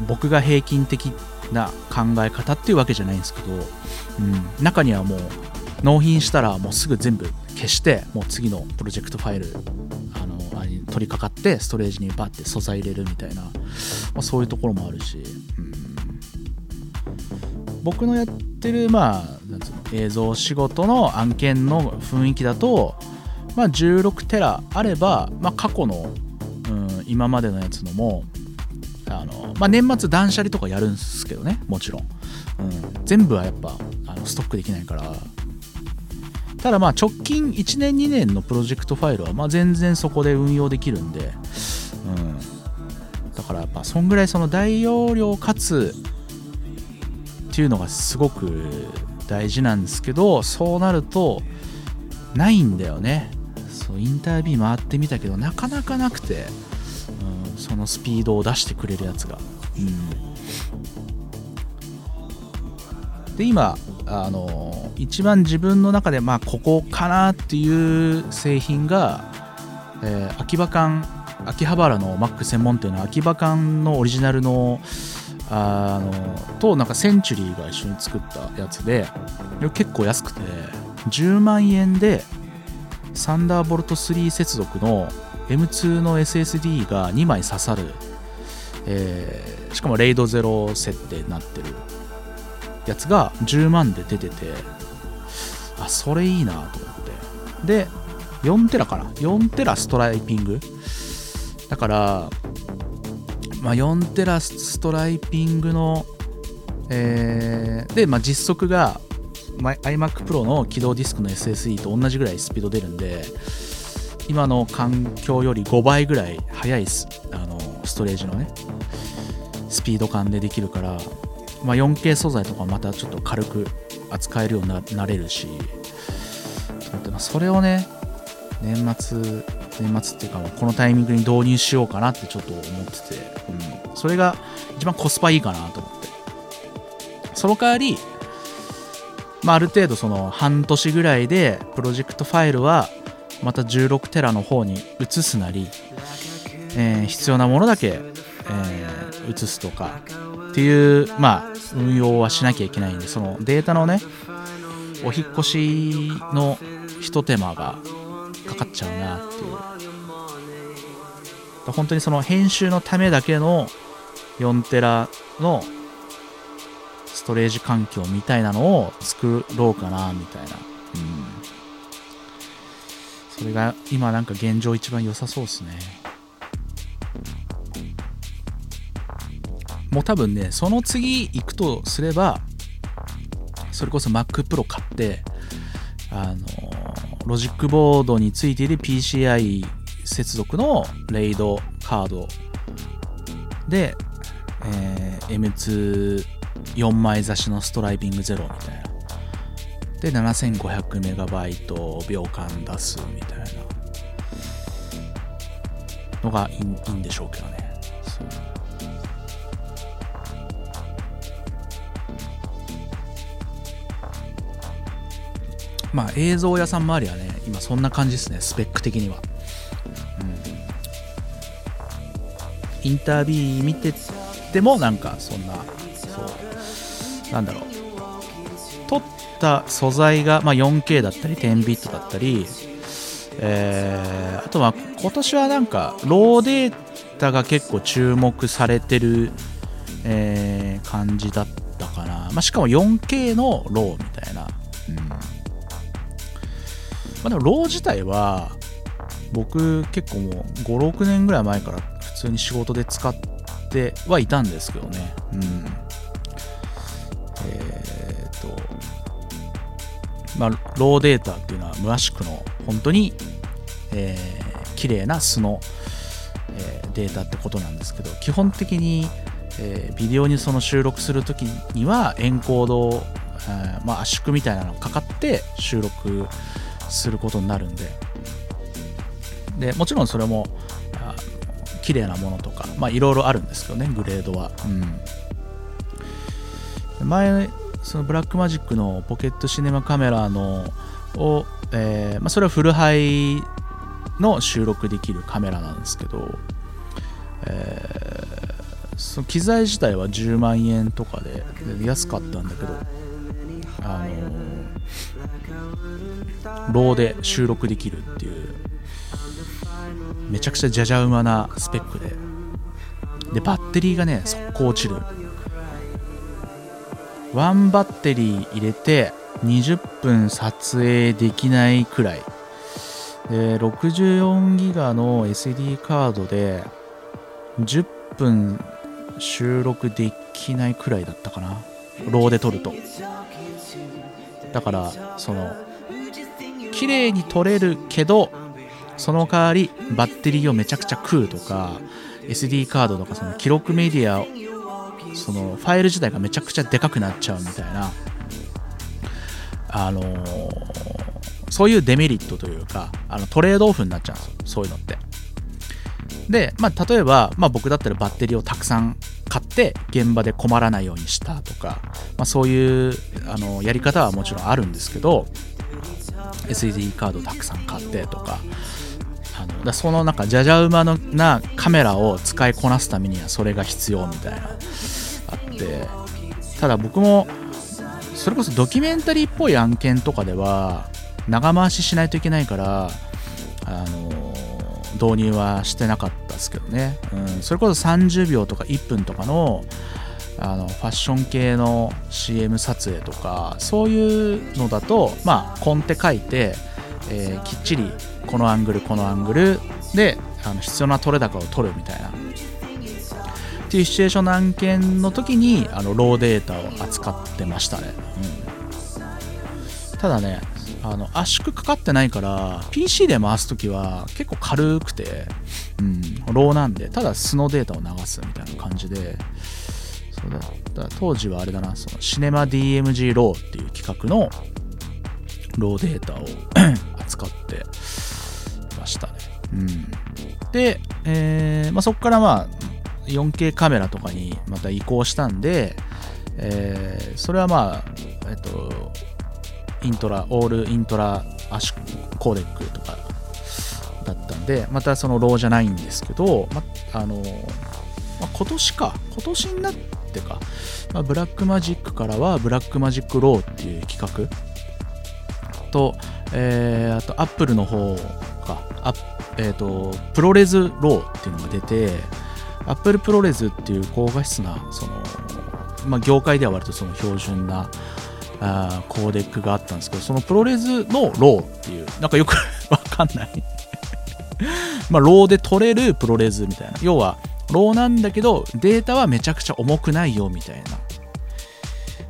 僕が平均的な考え方っていうわけじゃないんですけど、うん、中にはもう納品したらもうすぐ全部消してもう次のプロジェクトファイルあのあれに取り掛かってストレージにバッて素材入れるみたいな、まあ、そういうところもあるし、うん、僕のやってるまあなんうの映像仕事の案件の雰囲気だと、まあ、16テラあれば、まあ、過去の、うん、今までのやつのもあの、まあ、年末断捨離とかやるんですけどねもちろん、うん、全部はやっぱあのストックできないから。ただまあ直近1年2年のプロジェクトファイルはま全然そこで運用できるんで、うん、だからやっぱそんぐらいその大容量かつっていうのがすごく大事なんですけどそうなるとないんだよね。そうインタービュー回ってみたけどなかなかなくて、うん、そのスピードを出してくれるやつが、うん、で今あの一番自分の中でまあここかなっていう製品が、えー秋葉館秋葉原の Mac 専門店の秋葉館のオリジナルのあのとなんかセンチュリーが一緒に作ったやつで結構安くて10万円でサンダーボルト3接続の M2 の SSD が2枚刺さる、えーしかもレイドゼロ設定になってるやつが10万で出ててあそれいいなと思って。で4テラかな？4テラストライピング？だからまあ、4テラストライピングの、えーで、まあ、実測が、iMac Pro の起動ディスクの SSD と同じぐらいスピード出るんで今の環境より5倍ぐらい速いスあのストレージのねスピード感でできるから、まあ、4K 素材とかまたちょっと軽く扱えるようになれるしそれをね年末年末っていうかこのタイミングに導入しようかなってちょっと思ってて、うん、それが一番コスパいいかなと思って。その代わり、まあ、ある程度その半年ぐらいでプロジェクトファイルはまた16テラの方に移すなり、えー必要なものだけ、えー移すとかっていう、まあ、運用はしなきゃいけないんでそのデータのねお引越しのひと手間がかかっちゃうなっていう。本当にその編集のためだけの4テラのストレージ環境みたいなのを作ろうかなみたいな、うん、それが今なんか現状一番良さそうですね。もう多分ねその次行くとすればそれこそ Mac Pro 買ってあのロジックボードについている PCI 接続のレイドカードで、えー M24 枚差しのストライビングゼロみたいな。で 7500MB 秒間出すみたいなのがいいんでしょうけどね。まあ映像屋さん周りはね今そんな感じですねスペック的には、うん、インタビュー見ててもなんかそんなそうなんだろう。撮った素材が、まあ、4K だったり10ビットだったりえーあとは今年はなんかローデータが結構注目されてる、えー感じだったかな、まあ、しかも 4K のローみたいな、まあ、でもロー自体は僕結構もう56年ぐらい前から普通に仕事で使ってはいたんですけどね。うん。えー、とまあローデータっていうのはムアシクの本当に、えー綺麗な素の、えーデータってことなんですけど基本的に、えービデオにその収録するときにはエンコード、えーまあ、圧縮みたいなのがかかって収録することになるんで。でもちろんそれもあ綺麗なものとかいろいろあるんですけどねグレードは、うん、前そのブラックマジックのポケットシネマカメラのを、えーまあ、それはフルハイの収録できるカメラなんですけど、えーその機材自体は10万円とかでで安かったんだけどあのローで収録できるっていうめちゃくちゃじゃじゃ馬なスペックで。でバッテリーがね速攻落ちる。ワンバッテリー入れて20分撮影できないくらい。で64ギガの SD カードで10分収録できないくらいだったかな。ローで撮ると。だからその綺麗に撮れるけどその代わりバッテリーをめちゃくちゃ食うとか SD カードとかその記録メディアそのファイル自体がめちゃくちゃでかくなっちゃうみたいな。あのーそういうデメリットというかあのトレードオフになっちゃうんですよそういうのって。で、まあ、例えば、まあ、僕だったらバッテリーをたくさん買って現場で困らないようにしたとか、まあ、そういうあのやり方はもちろんあるんですけど SD カードたくさん買ってとか。あのだそのなんかじゃじゃ馬のなカメラを使いこなすためにはそれが必要みたいなあって。ただ僕もそれこそドキュメンタリーっぽい案件とかでは長回ししないといけないからあの導入はしてなかったですけどね、うん、それこそ30秒とか1分とかのあのファッション系の CM 撮影とかそういうのだとまあコンテ書いて、えーきっちりこのアングルこのアングルであの必要な取れ高を取るみたいな。っていうシチュエーションの案件の時にあのローデータを扱ってましたね、うん、ただねあの圧縮かかってないから PC で回す時は結構軽くて、うん、ローなんでただ素のデータを流すみたいな感じでそうだだ当時はあれだなそのシネマ DMG ローっていう企画のローデータを 扱ってましたね。うん、で、えーまあ、そこからまあ 4K カメラとかにまた移行したんで、えーそれはまあ、えっと、 Intra、All-Intra アシュコーデックとかだったんで、またその RAW じゃないんですけど、まあのまあ今年か、今年になってか、まあ、 Blackmagic からは Blackmagic RAW っていう規格。と、えーあとアップルの方か、えーと、 ProRes RAW っていうのが出て、 Apple ProRes っていう高画質な、その、まあ、業界では割とその標準なあーコーデックがあったんですけど、その ProRes の RAW っていう、なんかよく わかんない。まあ、 RAW で撮れる ProRes みたいな。要は、 RAW なんだけど、データはめちゃくちゃ重くないよみたいな。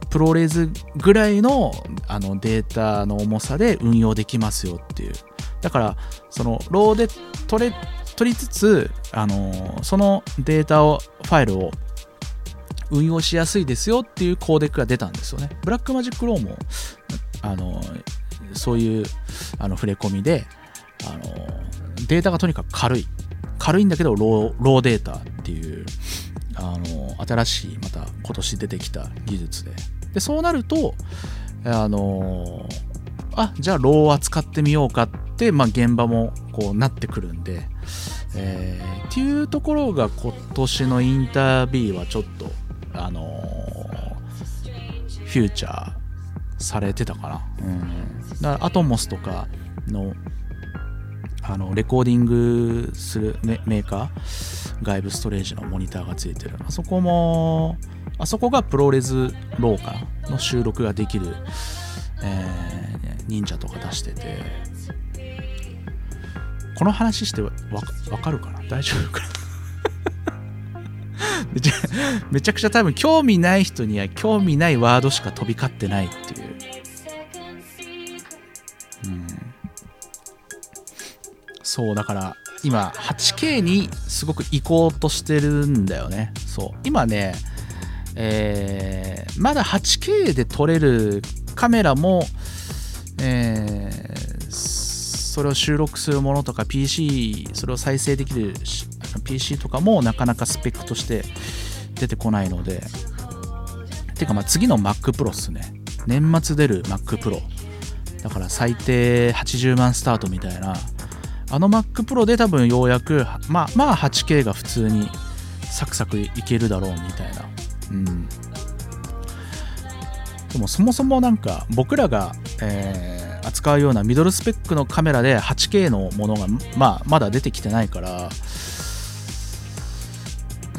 ProRes ぐらいのあのデータの重さで運用できますよっていう。だから、その RAW で撮れ撮りつつ、あのそのデータを、ファイルを運用しやすいですよっていうコーデックが出たんですよね。 Blackmagic RAW も、あのそういうあの触れ込みで、あのデータがとにかく軽い。軽いんだけど RAW、RAW データっていう、あの新しい、また今年出てきた技術で。で、そうなると、あのあ、じゃあローを扱ってみようかって、まあ現場もこうなってくるんで、えーっていうところが今年のインタービーはちょっと、あのフューチャーされてたかな。うん。だからアトモスとかのあのレコーディングするメーカー外部ストレージのモニターがついてる。あそこもあそこが ProRes RAW かなの収録ができる、えー忍者とか出してて。この話してわわかるかな？大丈夫かな？めちめちゃくちゃ多分興味ない人には興味ないワードしか飛び交ってないっていう、うん、そうだから今 8K にすごく行こうとしてるんだよね。そう。今ねえーまだ 8K で撮れるカメラも、えーそれを収録するものとか PC それを再生できる PC とかもなかなかスペックとして出てこないので。てかまあ次の Mac Pro っすね。年末出る Mac Pro だから最低80万スタートみたいなあの Mac Pro で多分ようやくまあまあ 8K が普通にサクサクいけるだろうみたいな。うん。でもそもそもなんか僕らが、えー扱うようなミドルスペックのカメラで 8K のものが、まあ、まだ出てきてないから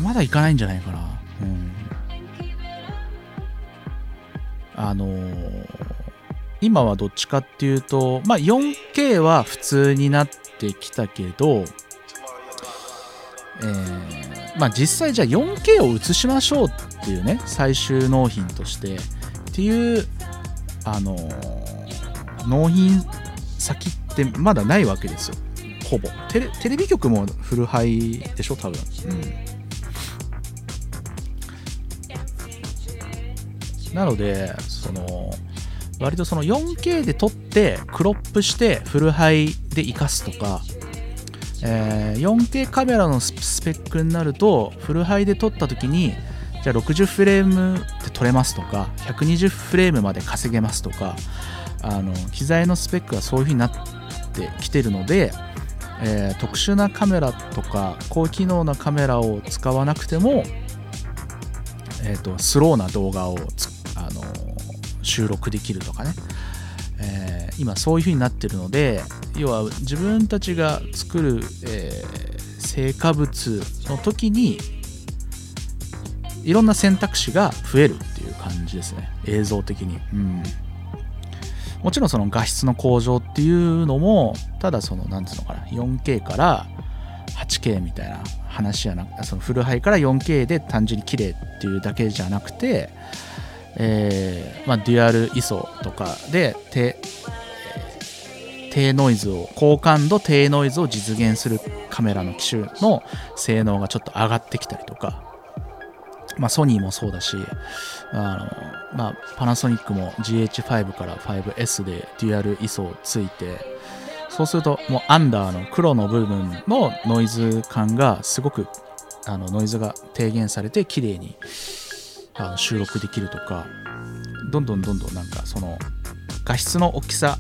まだいかないんじゃないかな。うん。あのー今はどっちかっていうとまあ 4K は普通になってきたけどえーまあ実際じゃあ 4K を映しましょうっていうね最終納品としてっていうあのー納品先ってまだないわけですよ。ほぼ。テレテレビ局もフルハイでしょ多分。うん。なのでその割とその 4K で撮ってクロップしてフルハイで活かすとかえー 4K カメラのスペックになるとフルハイで撮った時にじゃあ60フレームで撮れますとか120フレームまで稼げますとかあの機材のスペックがそういう風になってきてるので、えー特殊なカメラとか高機能なカメラを使わなくても、えーとスローな動画をつあの収録できるとかね、えー今そういう風になってるので要は自分たちが作る、えー成果物の時にいろんな選択肢が増えるっていう感じですね。映像的に、うん、もちろんその画質の向上っていうのもただそのなんつうのかな 4K から 8K みたいな話じゃなそのフルハイから 4K で単純に綺麗っていうだけじゃなくて、えーまあ、デュアル ISO とかで低低ノイズを高感度低ノイズを実現するカメラの機種の性能がちょっと上がってきたりとか。まあ、ソニーもそうだしあの、まあ、パナソニックも GH5 から 5S でデュアル ISO ついてそうするともうアンダーの黒の部分のノイズ感がすごくあのノイズが低減されて綺麗にあの収録できるとかどんどんどんどんなんかその画質の大きさ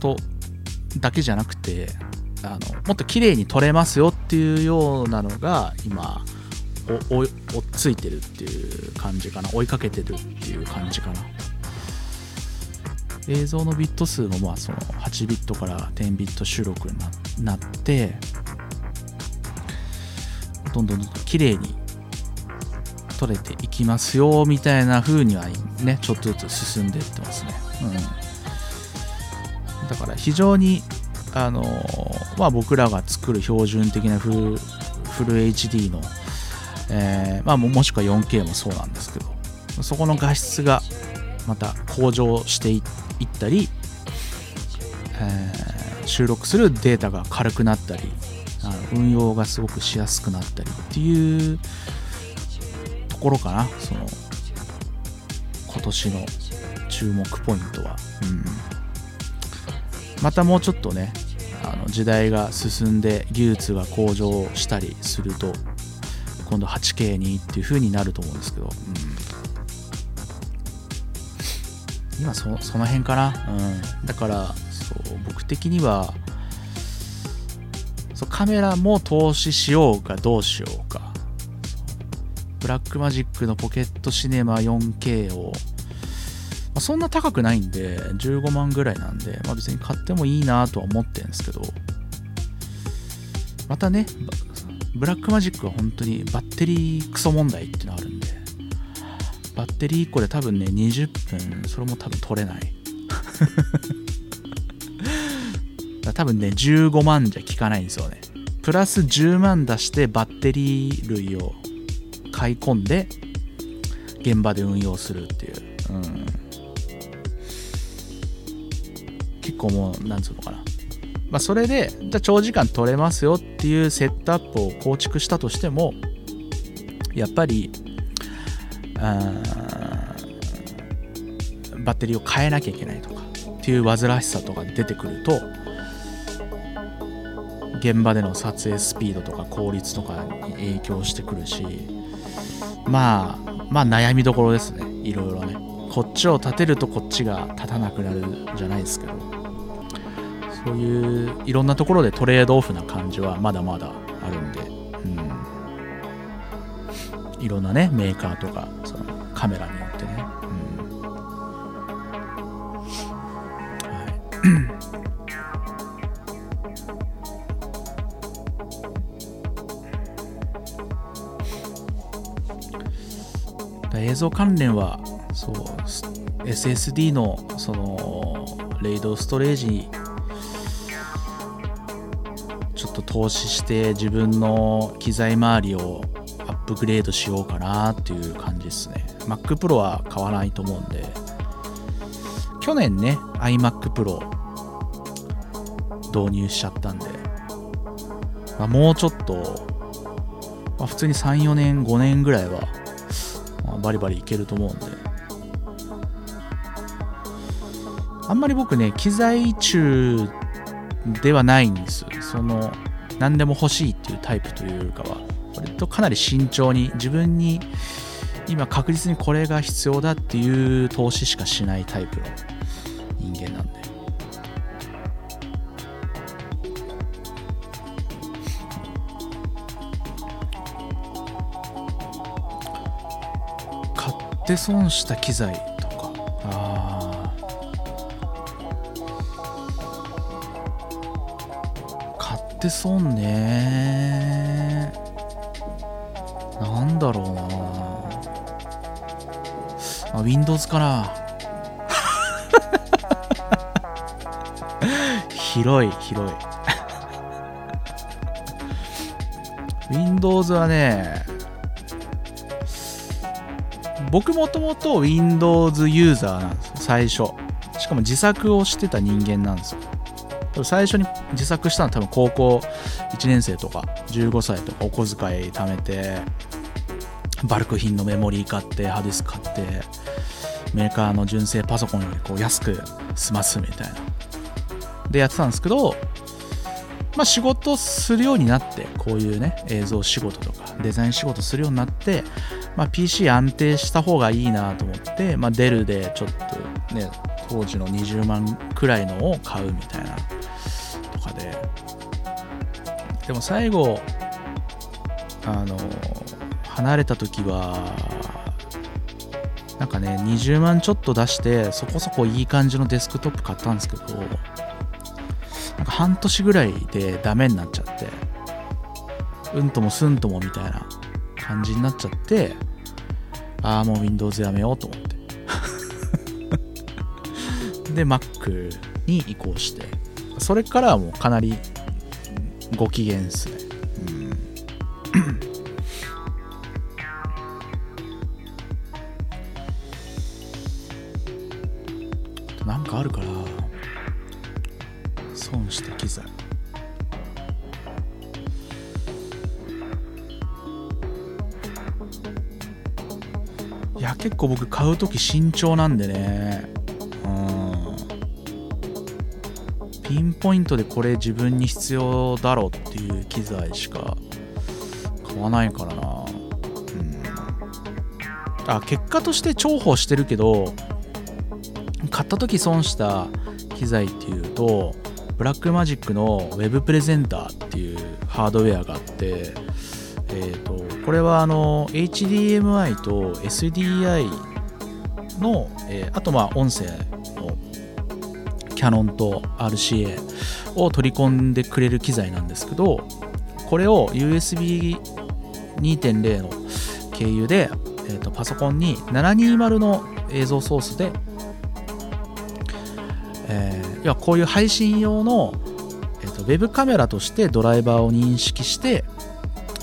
とだけじゃなくてあのもっと綺麗に撮れますよっていうようなのが今お追っついてるっていう感じかな。追いかけてるっていう感じかな。映像のビット数もまあその8ビットから10ビット収録にななってどんどんどんどん綺麗に撮れていきますよみたいな風にはねちょっとずつ進んでいってますね、うん、だから非常にあのまあ僕らが作る標準的なフルフル HD の、えーまあ、もしくは 4K もそうなんですけどそこの画質がまた向上していったり、えー収録するデータが軽くなったりあの運用がすごくしやすくなったりっていうころかな。その今年の注目ポイントは、うん、またもうちょっとねあの時代が進んで技術が向上したりすると今度 8K にっていう風になると思うんですけど、うん、今そその辺かな、うん、だからそう僕的にはそうカメラも投資しようかどうしようか。ブラックマジックのポケットシネマ 4K を、まあ、そんな高くないんで15万ぐらいなんで、まあ、別に買ってもいいなとは思ってるんですけど。またねブラックマジックは本当にバッテリークソ問題っていうのあるんでバッテリー1個で多分ね20分それも多分取れない。多分ね15万じゃ効かないんですよね。プラス10万出してバッテリー類を買い込んで現場で運用するっていう、うん、結構もうなんつうのかな。まあそれでじゃ長時間取れますよっていうセットアップを構築したとしてもやっぱりバッテリーを変えなきゃいけないとかっていう煩わしさとか出てくると現場での撮影スピードとか効率とかに影響してくるしまあまあ悩みどころですね。いろいろね。こっちを立てるとこっちが立たなくなるじゃないですけど。そういういろんなところでトレードオフな感じはまだまだあるんで、うん、いろんなねメーカーとかそのカメラによってね、うん。はい。映像関連はそう SSD のそのレイドストレージにちょっと投資して自分の機材周りをアップグレードしようかなっていう感じですね。Mac Pro は買わないと思うんで。去年ね iMac Pro 導入しちゃったんで、まあ、もうちょっと、まあ、普通に34年5年ぐらいはバリバリいけると思うんで。あんまり僕ね機材中ではないんです。その何でも欲しいっていうタイプというよりかは。割とかなり慎重に自分に今確実にこれが必要だっていう投資しかしないタイプの。買って損した機材とか。あー。買って損ね。なんだろうな。あ Windows かな 広い広い。Windows はね僕もともと Windows ユーザーなんですよ最初。しかも自作をしてた人間なんですよ。最初に自作したのは多分高校1年生とか15歳とかお小遣い貯めてバルク品のメモリー買ってハディスク買ってメーカーの純正パソコンよりこう安く済ますみたいな。でやってたんですけどまあ仕事するようになってこういうね映像仕事とかデザイン仕事するようになって、まあ、PC 安定した方がいいなと思って、まあ、デルでちょっとね当時の20万くらいのを買うみたいなとかで。でも最後あの離れた時はなんかね20万ちょっと出してそこそこいい感じのデスクトップ買ったんですけどなんか半年ぐらいでダメになっちゃってうんともすんともみたいな感じになっちゃってああもう Windows やめようと思って。で Mac に移行して。それからはもうかなりご機嫌ですね。う時慎重なんでね。うん。ピンポイントでこれ自分に必要だろうっていう機材しか買わないからな。うん。あ結果として重宝してるけど買った時損した機材っていうとブラックマジックの Web プレゼンターっていうハードウェアがあって、えー、とこれはあの HDMI と SDI の、えーあとまあ音声のキャノンと RCA を取り込んでくれる機材なんですけどこれを USB2.0 の経由で、えーとパソコンに720の映像ソースでえーいやこういう配信用の、えーとウェブカメラとしてドライバーを認識して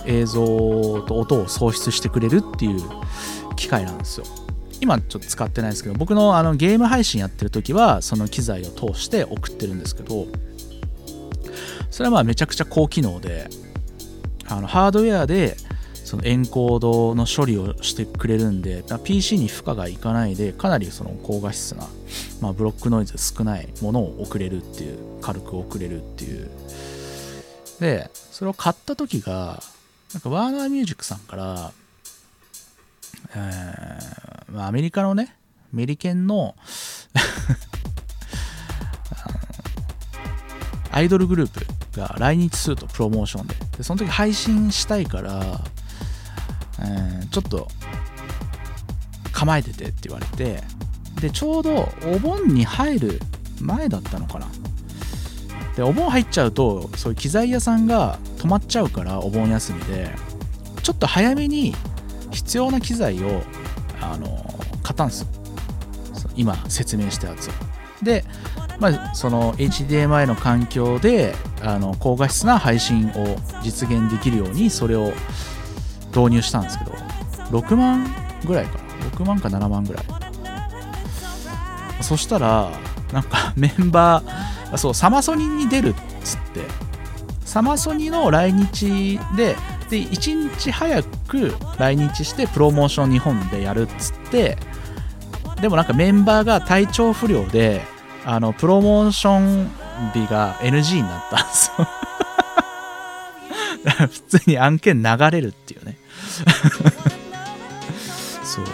映像と音を送出してくれるっていう機械なんですよ。今ちょっと使ってないですけど僕のあのゲーム配信やってる時はその機材を通して送ってるんですけどそれはまあめちゃくちゃ高機能であのハードウェアでそのエンコードの処理をしてくれるんでだから PC に負荷がいかないでかなりその高画質な、まあ、ブロックノイズ少ないものを送れるっていう軽く送れるっていう。でそれを買った時がなんかワーナーミュージックさんから、えー、アメリカのねメリケンの アイドルグループが来日するとプロモーションで。でその時配信したいから、えーちょっと構えててって言われて。でちょうどお盆に入る前だったのかな。でお盆入っちゃうとそういう機材屋さんが止まっちゃうからお盆休みで。ちょっと早めに必要な機材をあの買ったんですよ。今説明したやつを。で、まあ、その HDMI の環境であの高画質な配信を実現できるようにそれを導入したんですけど6万ぐらいかな。6万か7万ぐらい。そしたらなんか メンバーそうサマソニに出るっつってサマソニの来日でで1日早く来日してプロモーション日本でやるっつってでもなんかメンバーが体調不良であのプロモーション日が NG になったんですよ。普通に案件流れるっていうね。そう。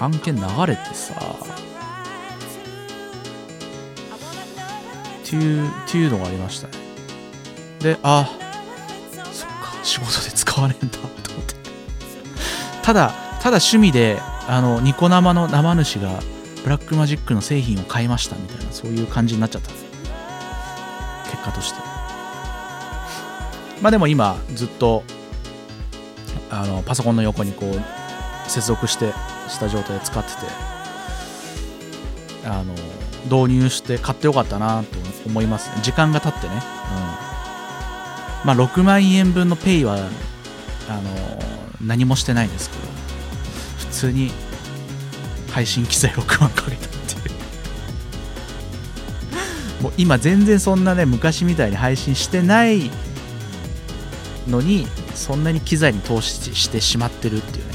案件流れてさ。っていうっていうのがありましたね。であ仕事で使われんだと思って。ただただ趣味であのニコ生の生主がブラックマジックの製品を買いましたみたいなそういう感じになっちゃった。結果として。まあでも今ずっとあのパソコンの横にこう接続してした状態で使っててあの導入して買ってよかったなと思います時間が経ってね、うん、まあ6万円分のペイはあの何もしてないんですけど普通に配信機材6万かけたっていう。もう今全然そんなね昔みたいに配信してないのにそんなに機材に投資してしまってるっていうね、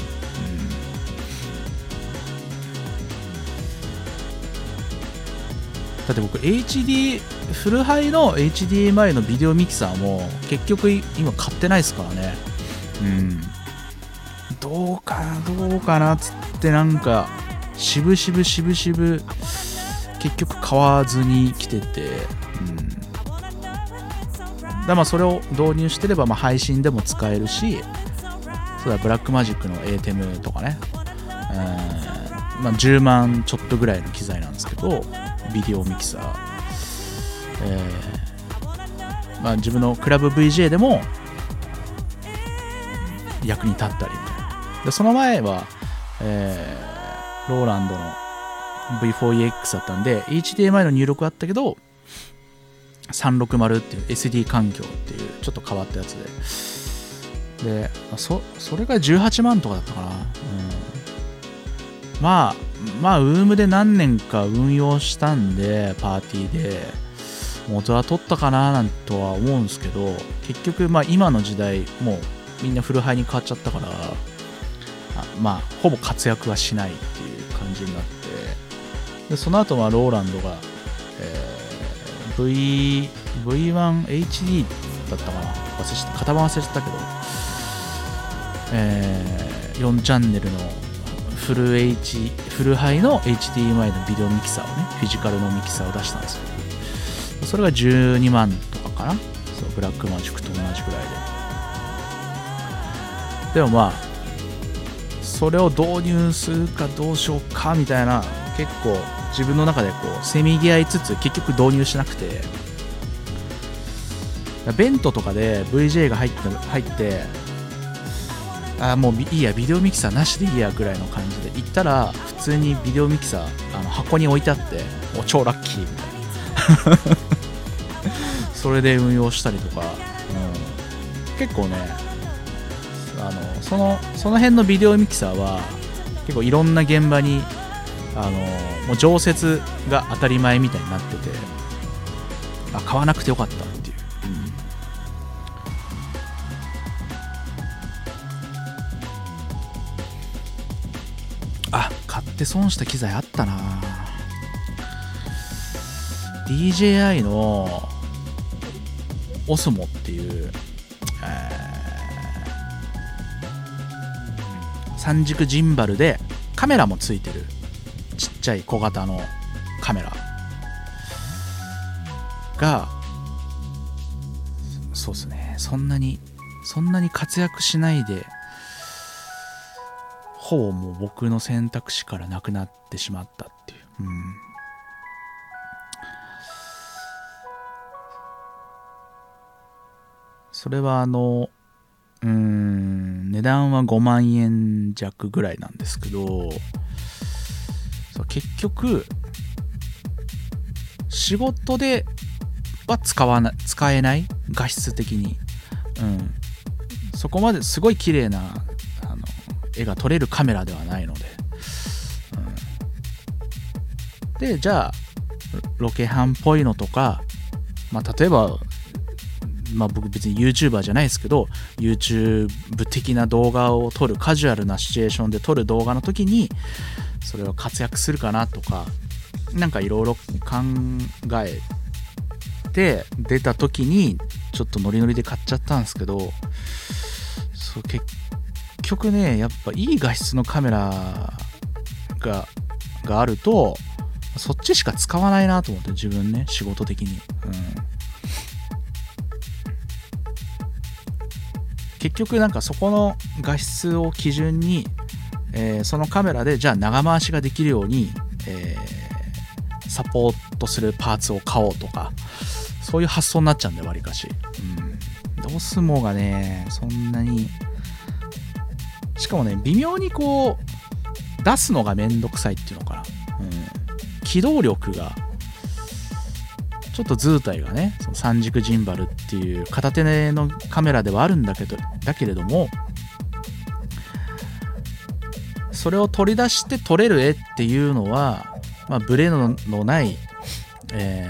うん、だって僕 HD フルハイの HDMI のビデオミキサーも結局今買ってないですからね。うん。どうかなどうかなっつってなんか渋々渋々結局買わずに来てて、うん、だまあそれを導入してればまあ配信でも使えるしそうだブラックマジックの ATEM とかね、うん。まあ、10万ちょっとぐらいの機材なんですけどビデオミキサー、えーまあ、自分のクラブ VJ でも役に立ったり。でその前は、えー、ローランドの V4EX だったんで HDMI の入力あったけど360っていう SD 環境っていうちょっと変わったやつで。でそそれが18万とかだったかな、うん、まあまあ UM で何年か運用したんでパーティーで。元は取ったかななんとは思うんですけど結局まあ今の時代もうみんなフルハイに変わっちゃったからまあほぼ活躍はしないっていう感じになってでその後はローランドが、えー、V1HD だったかな。忘れちゃった。型番忘れちゃったけど、えー、4チャンネルのフル H フルハイの HDMI のビデオミキサーをねフィジカルのミキサーを出したんですよ。それが12万とかかな？そうブラックマジックと同じぐらいで。でもまあそれを導入するかどうしようかみたいな結構自分の中でこうせめぎ合いつつ結局導入しなくて。ベントとかで VJ が入って入ってあもういいやビデオミキサーなしでいいやぐらいの感じで行ったら普通にビデオミキサーあの箱に置いてあってお超ラッキーみたいな。それで運用したりとか、うん、結構ねあのそのその辺のビデオミキサーは結構いろんな現場にあのもう常設が当たり前みたいになっててあ買わなくてよかったっていう、うん、あ買って損した機材あったな。DJI のオスモっていう、えー、三軸ジンバルでカメラもついてるちっちゃい小型のカメラがそうですね。そんなにそんなに活躍しないでほぼもう僕の選択肢からなくなってしまったっていう、うん、それはあのうん値段は5万円弱ぐらいなんですけどそう結局仕事では使わな使えない画質的に、うん、そこまですごい綺麗なあの絵が撮れるカメラではないので、うん、でじゃあロケハンっぽいのとか、まあ、例えばまあ僕別に YouTuber じゃないですけど YouTube 的な動画を撮るカジュアルなシチュエーションで撮る動画の時にそれは活躍するかなとかなんかいろいろ考えて出た時にちょっとノリノリで買っちゃったんですけどそう結局ねやっぱいい画質のカメラががあるとそっちしか使わないなと思って自分ね仕事的に、うん、結局なんかそこの画質を基準にえー、そのカメラでじゃあ長回しができるように、えー、サポートするパーツを買おうとかそういう発想になっちゃうんでわりかし、うん、ドスモがねそんなに。しかもね微妙にこう出すのがめんどくさいっていうのかな、うん、機動力がちょっと図体がねその三軸ジンバルっていう片手のカメラではあるんだけどだけれどもそれを取り出して撮れる絵っていうのは、まあ、ブレのない、え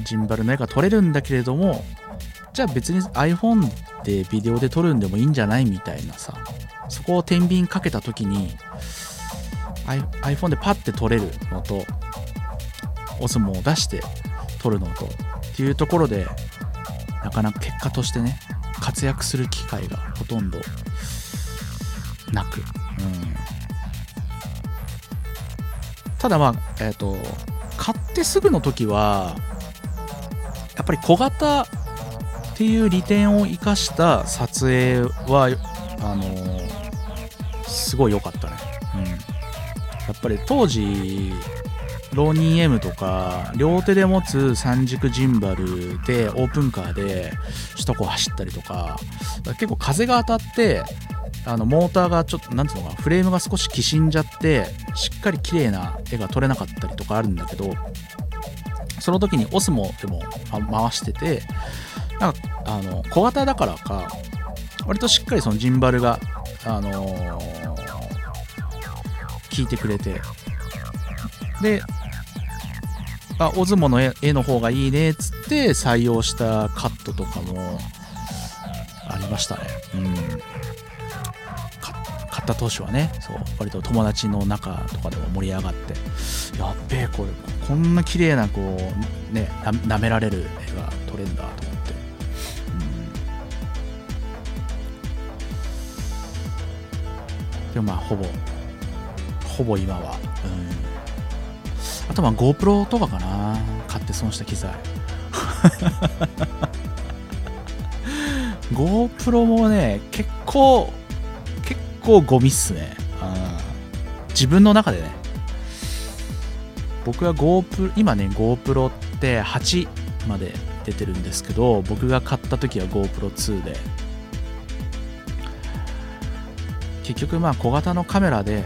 ー、ジンバルの絵が撮れるんだけれどもじゃあ別に iPhone でビデオで撮るんでもいいんじゃないみたいなさそこを天秤かけた時に iPhone でパッて撮れるのと OSMO を出して撮るのとっていうところでなかなか結果としてね活躍する機会がほとんどなく、うん、ただまあえっ、ー、と買ってすぐの時はやっぱり小型っていう利点を生かした撮影はあのー、すごい良かったね、うん、やっぱり当時ローニー M とか両手で持つ三軸ジンバルでオープンカーで首都高走ったりとか結構風が当たってあのモーターがちょっと何ていうのかなフレームが少しきしんじゃってしっかり綺麗な絵が撮れなかったりとかあるんだけどその時にオスモでも回しててなんかあの小型だからか割としっかりそのジンバルがあのー、効いてくれてであオズモの絵の方がいいねっつって採用したカットとかもありましたね。うん。買った当初はねそう割と友達の中とかでも盛り上がって。やっべえこれこんな綺麗なこうねなめられる絵が撮れるんだと思って、うん、でもまあほぼほぼ今は、うん、あとまあ GoPro とかかな買って損した機材 GoPro もね結構結構ゴミっすね。自分の中でね。僕は GoPro、今ね、GoPro って8まで出てるんですけど、僕が買った時は GoPro2 で、結局まあ小型のカメラで、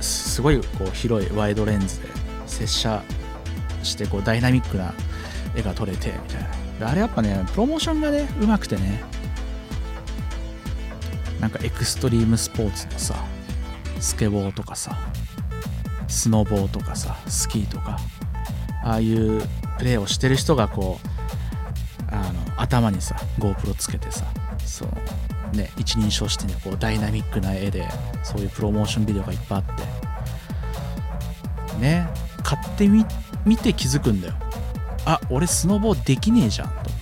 すごいこう広いワイドレンズで接写してこうダイナミックな絵が撮れてみたいな。あれやっぱね、プロモーションがね、うまくてね、なんかエクストリームスポーツのさスケボーとかさスノボーとかさスキーとかああいうプレーをしてる人がこうあの頭にさ GoPro つけてさそうね一人称してねこうダイナミックな絵でそういうプロモーションビデオがいっぱいあって。ね買ってみ見て気づくんだよ。あ俺スノボできねえじゃんと思って、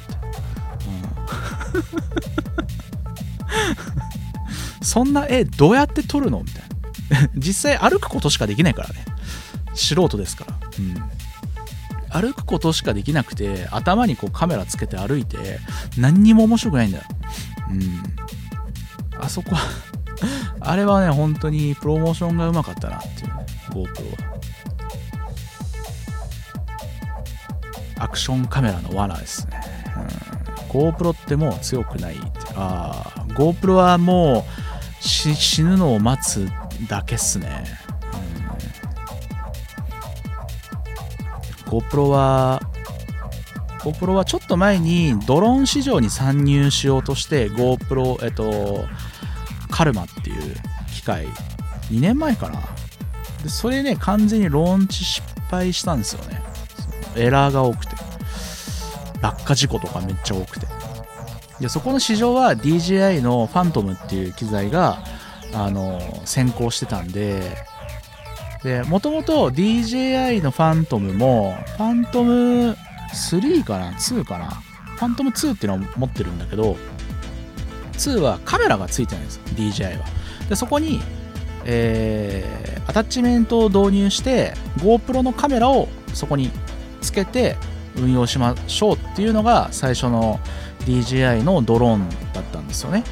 うん。そんな絵どうやって撮るのみたいな。実際歩くことしかできないからね。素人ですから、うん、歩くことしかできなくて頭にこうカメラつけて歩いて何にも面白くないんだよ。うん。あそこは あれはね本当にプロモーションがうまかったなっていう GoPro は。アクションカメラの罠ですね、うん、GoPro ってもう強くないってああ GoPro はもう死ぬのを待つだけっすね、うん、GoPro は GoPro はちょっと前にドローン市場に参入しようとして GoPro えっとカルマっていう機械2年前かな。でそれね完全にローンチ失敗したんですよね。エラーが多くて。落下事故とかめっちゃ多くて。でそこの市場は DJI のファントムっていう機材があの先行してたんででもともと DJI のファントムもファントム3かな2かな？ファントム2っていうのを持ってるんだけど2はカメラがついてないんです DJI は。でそこに、えー、アタッチメントを導入して GoPro のカメラをそこにつけて運用しましょうっていうのが最初の DJI のドローンだったんですよね。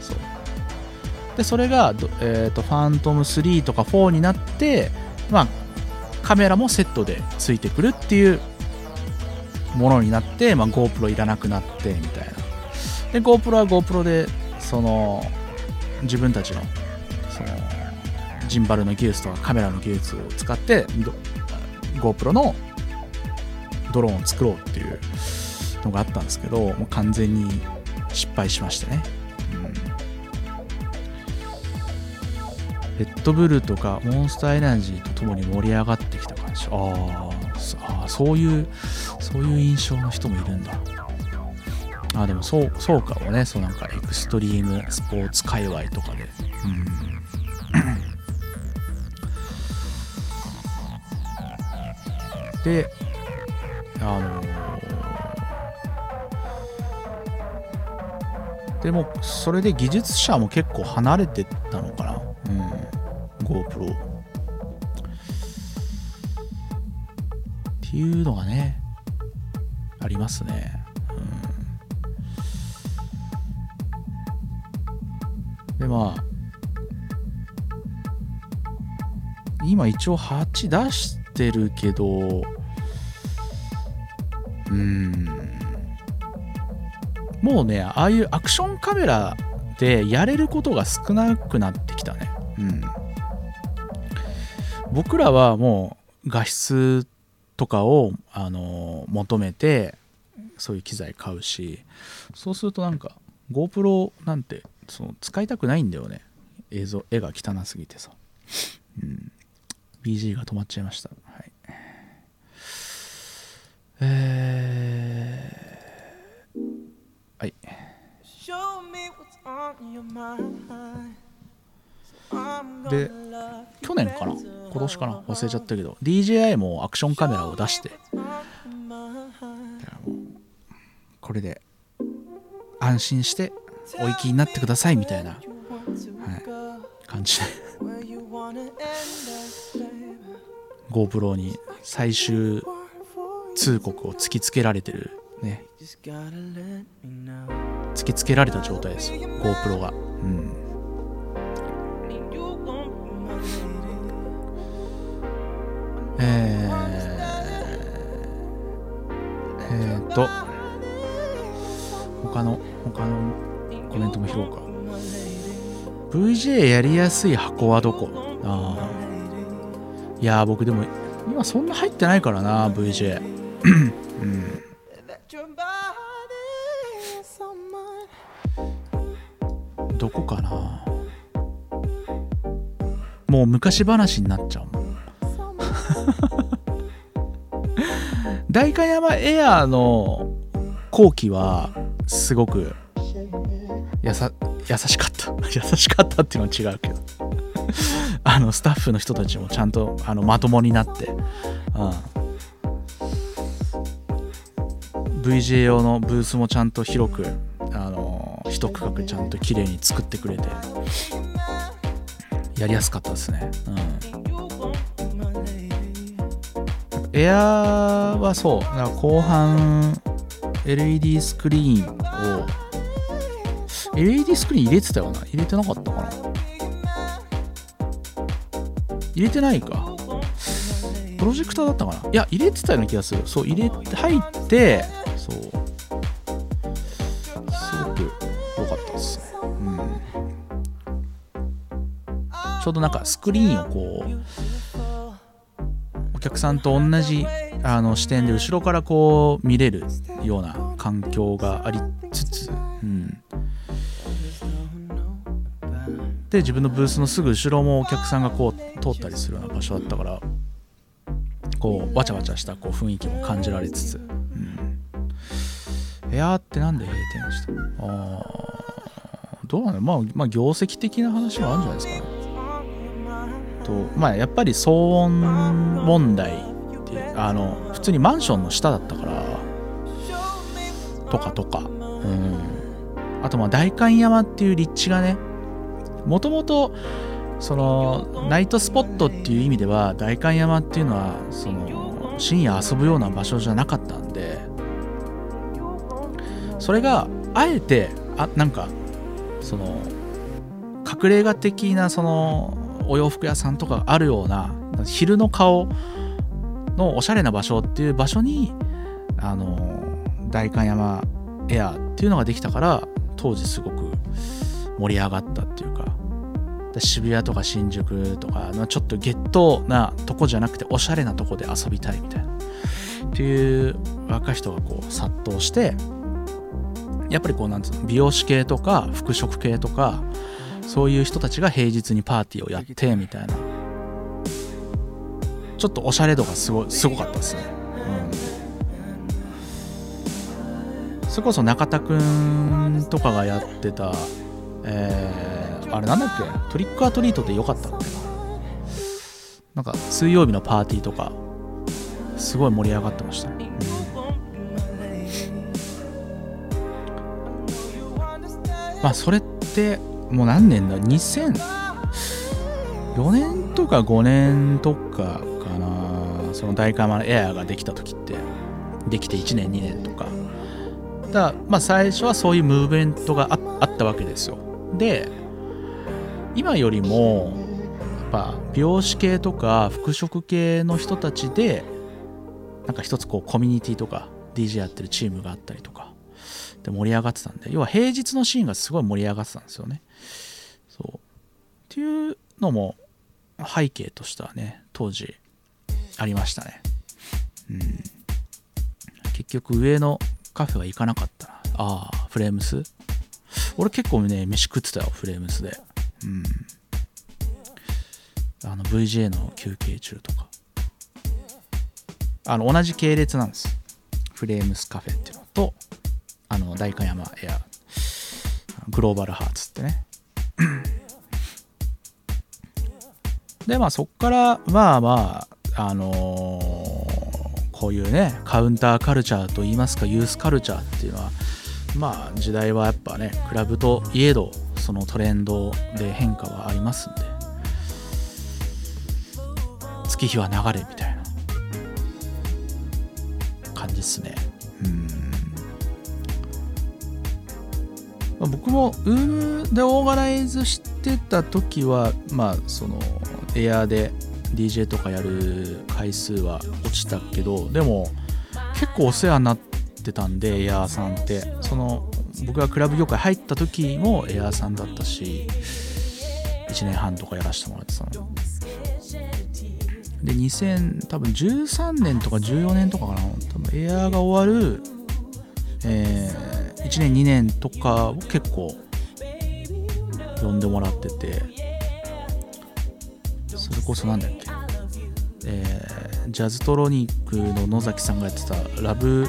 そでそれが、えーと、ファントム3とか4になって、まあ、カメラもセットでついてくるっていうものになって、まあ、GoPro いらなくなってみたいな。で GoPro は GoPro でその自分たちのそのジンバルの技術とかカメラの技術を使って GoPro のドローンを作ろうっていうのがあったんですけどもう完全に失敗しましてね、うん、レッドブルとかモンスターエナジーとともに盛り上がってきた感じ。ああそういうそういう印象の人もいるんだ。あでもそうそうかもね。そうなんかエクストリームスポーツ界隈とかで。うん。であのでもそれで技術者も結構離れてったのかな、ますね、うん、でまあ今一応8出してるけどうん。もうねああいうアクションカメラでやれることが少なくなってきたね。うん。僕らはもう画質とかを、あの求めてそういう機材買うしそうするとなんか GoPro なんてその使いたくないんだよね。映像絵が汚すぎてさ、うん、BG が止まっちゃいました。はい。えー、はい。で去年かな？今年かな？忘れちゃったけど DJI もアクションカメラを出して。これで安心してお行きになってくださいみたいな、はい、感じで。GoPro に最終通告を突きつけられてるね。突きつけられた状態です GoPro が。うん。えー、えー、っと他の他のコメントも拾おうか。VJ やりやすい箱はどこ？ああいや僕でも今そんな入ってないからな VJ うん。どこかな？もう昔話になっちゃうもん。代官山エアーの後期はすごくやさ優しかった。優しかったっていうのは違うけど。あのスタッフの人たちもちゃんとあのまともになって、うん、VJ 用のブースもちゃんと広くあの一区画ちゃんと綺麗に作ってくれて。やりやすかったですね、うん、エアーはそう。だか後半 LED スクリーンを LED スクリーン入れてたよな？入れてなかったかな？入れてないか。プロジェクターだったかな？いや入れてたような気がする。そう入れて入ってそう。すごく良かったですね。うん。ちょうどなんかスクリーンをこうお客さんと同じあの視点で後ろからこう見れるような環境がありつつ、うん、で自分のブースのすぐ後ろもお客さんがこう通ったりするような場所だったからこうわちゃわちゃしたこう雰囲気も感じられつつ、うん、エアーってなんで閉店した？あどうなのまあ、まあ業績的な話もあるんじゃないですかね。とまあやっぱり騒音問題あの普通にマンションの下だったからとかとか。うん。あとまあ代官山っていう立地がねもともとそのナイトスポットっていう意味では代官山っていうのはその深夜遊ぶような場所じゃなかったんでそれがあえてあなんかその隠れ家的なそのお洋服屋さんとかあるような昼の顔のおしゃれな場所っていう場所にあの代官山エアっていうのができたから当時すごく盛り上がったっていうか渋谷とか新宿とかのちょっとゲットなとこじゃなくておしゃれなとこで遊びたいみたいな。っていう若い人がこう殺到してやっぱりこうなんつうの美容師系とか服飾系とかそういう人たちが平日にパーティーをやってみたいな。ちょっとおしゃれ度がすごすごかったですね、うん、それこそ中田くんとかがやってた、えー、あれなんだっけ？トリックアトリートってよかったっけな。なんか水曜日のパーティーとかすごい盛り上がってました。ね、まあそれってもう何年だ？2004年とか5年とかその大カマエアができた時ってできて1年2年とか。だまあ最初はそういうムーブメントがあったわけですよ。で今よりもやっぱ美容師系とか服飾系の人たちでなんか一つこうコミュニティとか DJ やってるチームがあったりとかで盛り上がってたんで要は平日のシーンがすごい盛り上がってたんですよね。そう。っていうのも背景としてはね当時ありましたね。うん。結局上のカフェは行かなかったな。ああフレームス？俺結構ね飯食ってたよフレームスで。うん。あの VJ の休憩中とか。あの同じ系列なんです。フレームスカフェっていうのとあの代官山エアグローバルハーツってね。でまあそっからまあまああのー、こういうねカウンターカルチャーといいますかユースカルチャーっていうのはまあ時代はやっぱねクラブといえどそのトレンドで変化はありますんで。月日は流れみたいな感じですね。うん。僕もウームでオーガナイズしてた時はまあそのエアーで DJ とかやる回数は落ちたけどでも結構お世話になってたんでエアーさんって。その僕がクラブ業界入った時もエアーさんだったし1年半とかやらせてもらってたの。で2000多分13年とか14年とかかな。多分エアーが終わる、えー、1年2年とかを結構呼んでもらってて。それこそなんだっけ？えー、ジャズトロニックの野崎さんがやってたラブ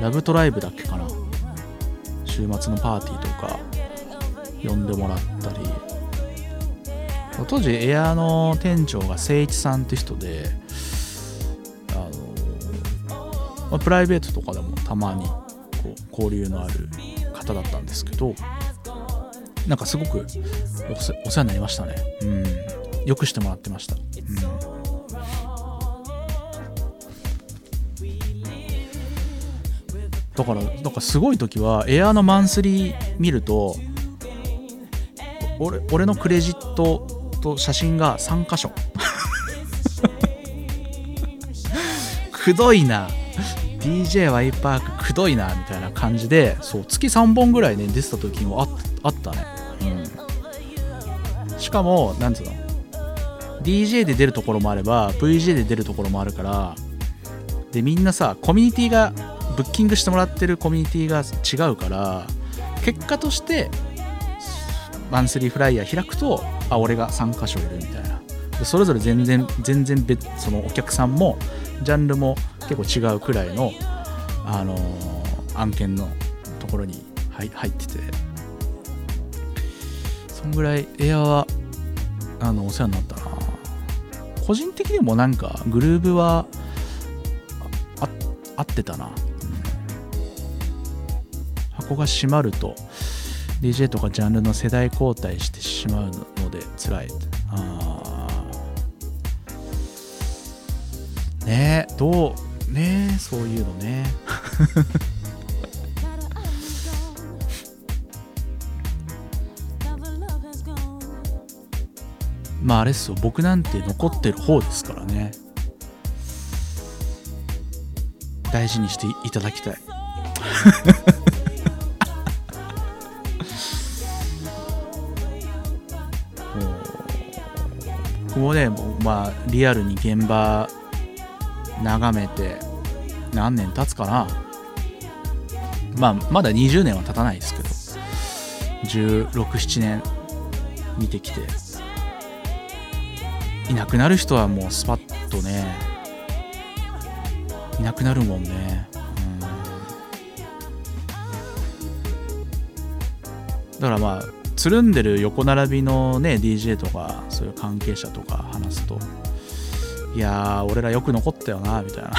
ラブトライブだっけかな？週末のパーティーとか呼んでもらったり。当時エアの店長が誠一さんって人であの、まあ、プライベートとかでもたまにこう交流のある方だったんですけどなんかすごくお世話になりましたね。うん。よくしてもらってました、うん。だからなんかすごい時はエアーのマンスリー見ると俺俺のクレジットと写真が3箇所。くどいな。DJ ワイパークくどいなみたいな感じでそう月3本ぐらいね出てた時もああったね。うん。しかもなんつうの？DJ で出るところもあれば VJ で出るところもあるからでみんなさコミュニティがブッキングしてもらってるコミュニティが違うから結果としてマンスリーフライヤー開くとあ俺が3箇所いるみたいな。でそれぞれ全然全然別そのお客さんもジャンルも結構違うくらいの、あのー、案件のところに入ってて。そんぐらいエアはあのお世話になったな。個人的にもなんかグルーブは合ってたな。箱が閉まると DJ とかジャンルの世代交代してしまうので辛い。あねえどうねえそういうのね。まああれっすよ。僕なんて残ってる方ですからね。大事にしていただきたい。僕もねもうまあリアルに現場眺めて何年経つかな。まあまだ20年は経たないですけど。1617年見てきて。いなくなる人はもうスパッとねいなくなるもんね。うん。だからまあつるんでる横並びのね DJ とかそういう関係者とか話すといや俺らよく残ったよなみたいな。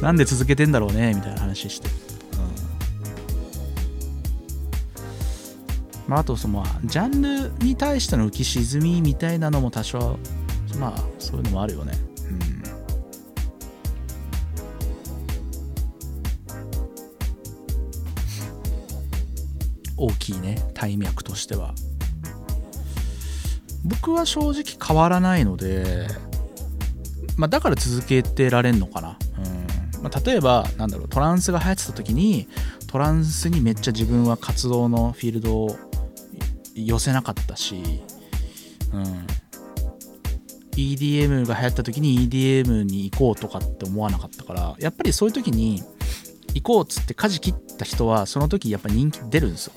なんで続けてんだろうねみたいな話して。まあ、あとその、ジャンルに対しての浮き沈みみたいなのも多少まあそういうのもあるよね。うん。大きいね体脈としては。僕は正直変わらないので、まあ、だから続けてられんのかな、うん。まあ、例えばなんだろうトランスが流行ってた時にトランスにめっちゃ自分は活動のフィールドを寄せなかったし、うん、EDM が流行った時に EDM に行こうとかって思わなかったからやっぱりそういう時に行こうっつって舵切った人はその時やっぱ人気出るんですよ。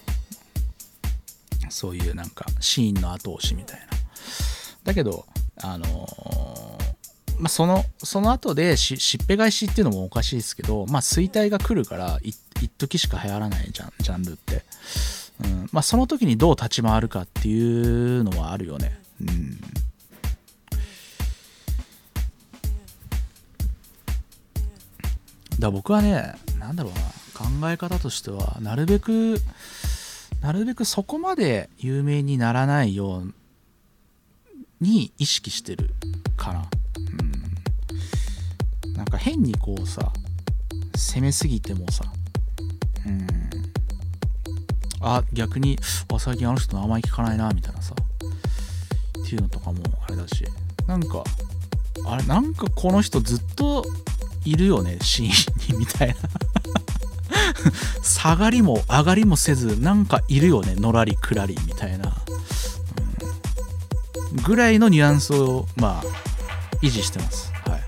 そういうなんかシーンの後押しみたいな。だけどあのー、まあそのその後でししっぺ返しっていうのもおかしいですけどまあ衰退が来るから一時しか流行らないじゃんジャンルって、うん。まあ、その時にどう立ち回るかっていうのはあるよね。うん。だ僕はね何だろうな。考え方としてはなるべくなるべくそこまで有名にならないように意識してるかな。うん。なんか変にこうさ攻めすぎてもさ。うん。あ逆にあ最近あの人の名前聞かないなみたいなさ。っていうのとかもあれだし。なんかあれなんかこの人ずっといるよねシーンにみたいな。下がりも上がりもせずなんかいるよねのらりくらりみたいな、うん、ぐらいのニュアンスをまあ維持してます。はい。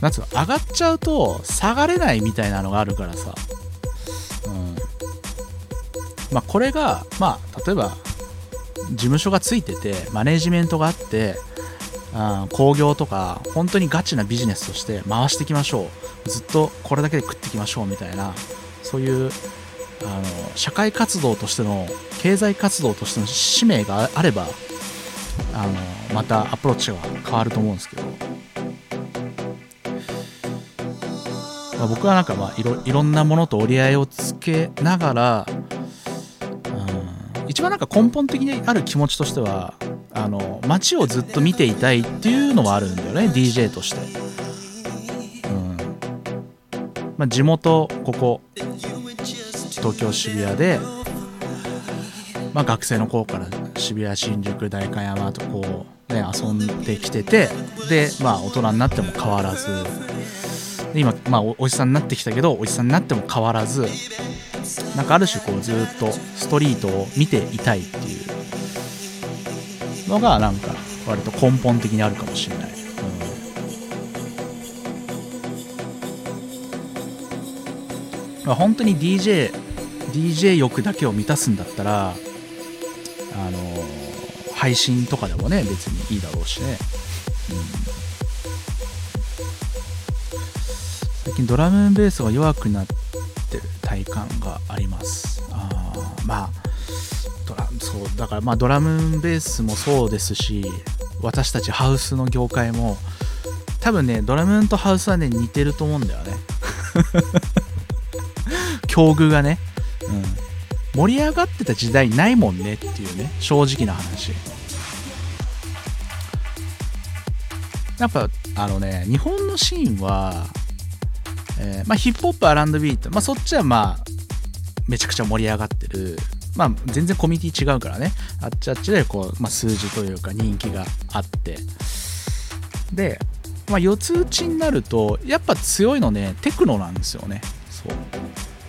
なんつうの上がっちゃうと下がれないみたいなのがあるからさ。まあこれがまあ例えば事務所がついててマネジメントがあって興行とか本当にガチなビジネスとして回していきましょう。ずっとこれだけで食っていきましょうみたいなそういうあの社会活動としての経済活動としての使命があればあのまたアプローチが変わると思うんですけど、まあ、僕はなんかまあいろいろんなものと折り合いをつけながら、一番なんか根本的にある気持ちとしてはあの街をずっと見ていたいっていうのはあるんだよね DJ として、うん。まあ、地元ここ東京渋谷で、まあ、学生の頃から渋谷新宿代官山とこうね遊んできててでまあ大人になっても変わらず今まあおおじさんになってきたけどおじさんになっても変わらずなんかある種こうずっとストリートを見ていたいっていうのがなんか割と根本的にあるかもしれない、うん。まあ、本当に DJ DJ 欲だけを満たすんだったらあの配信とかでもね別にいいだろうしね、うん、最近ドラムベースが弱くなって体感があります。あまあそうだからまあドラムベースもそうですし私たちハウスの業界も多分ねドラムとハウスはね似てると思うんだよね。境遇がね、うん、盛り上がってた時代ないもんねっていうね正直な話。やっぱあのね日本のシーンは、えー、まあ、ヒップホップ R&B って、まあ、そっちはまあめちゃくちゃ盛り上がってる。まあ、全然コミュニティ違うからね。あっちあっちでこう、まあ、数字というか人気があって。で、まあ、四つ打ちになるとやっぱ強いのねテクノなんですよね。そう。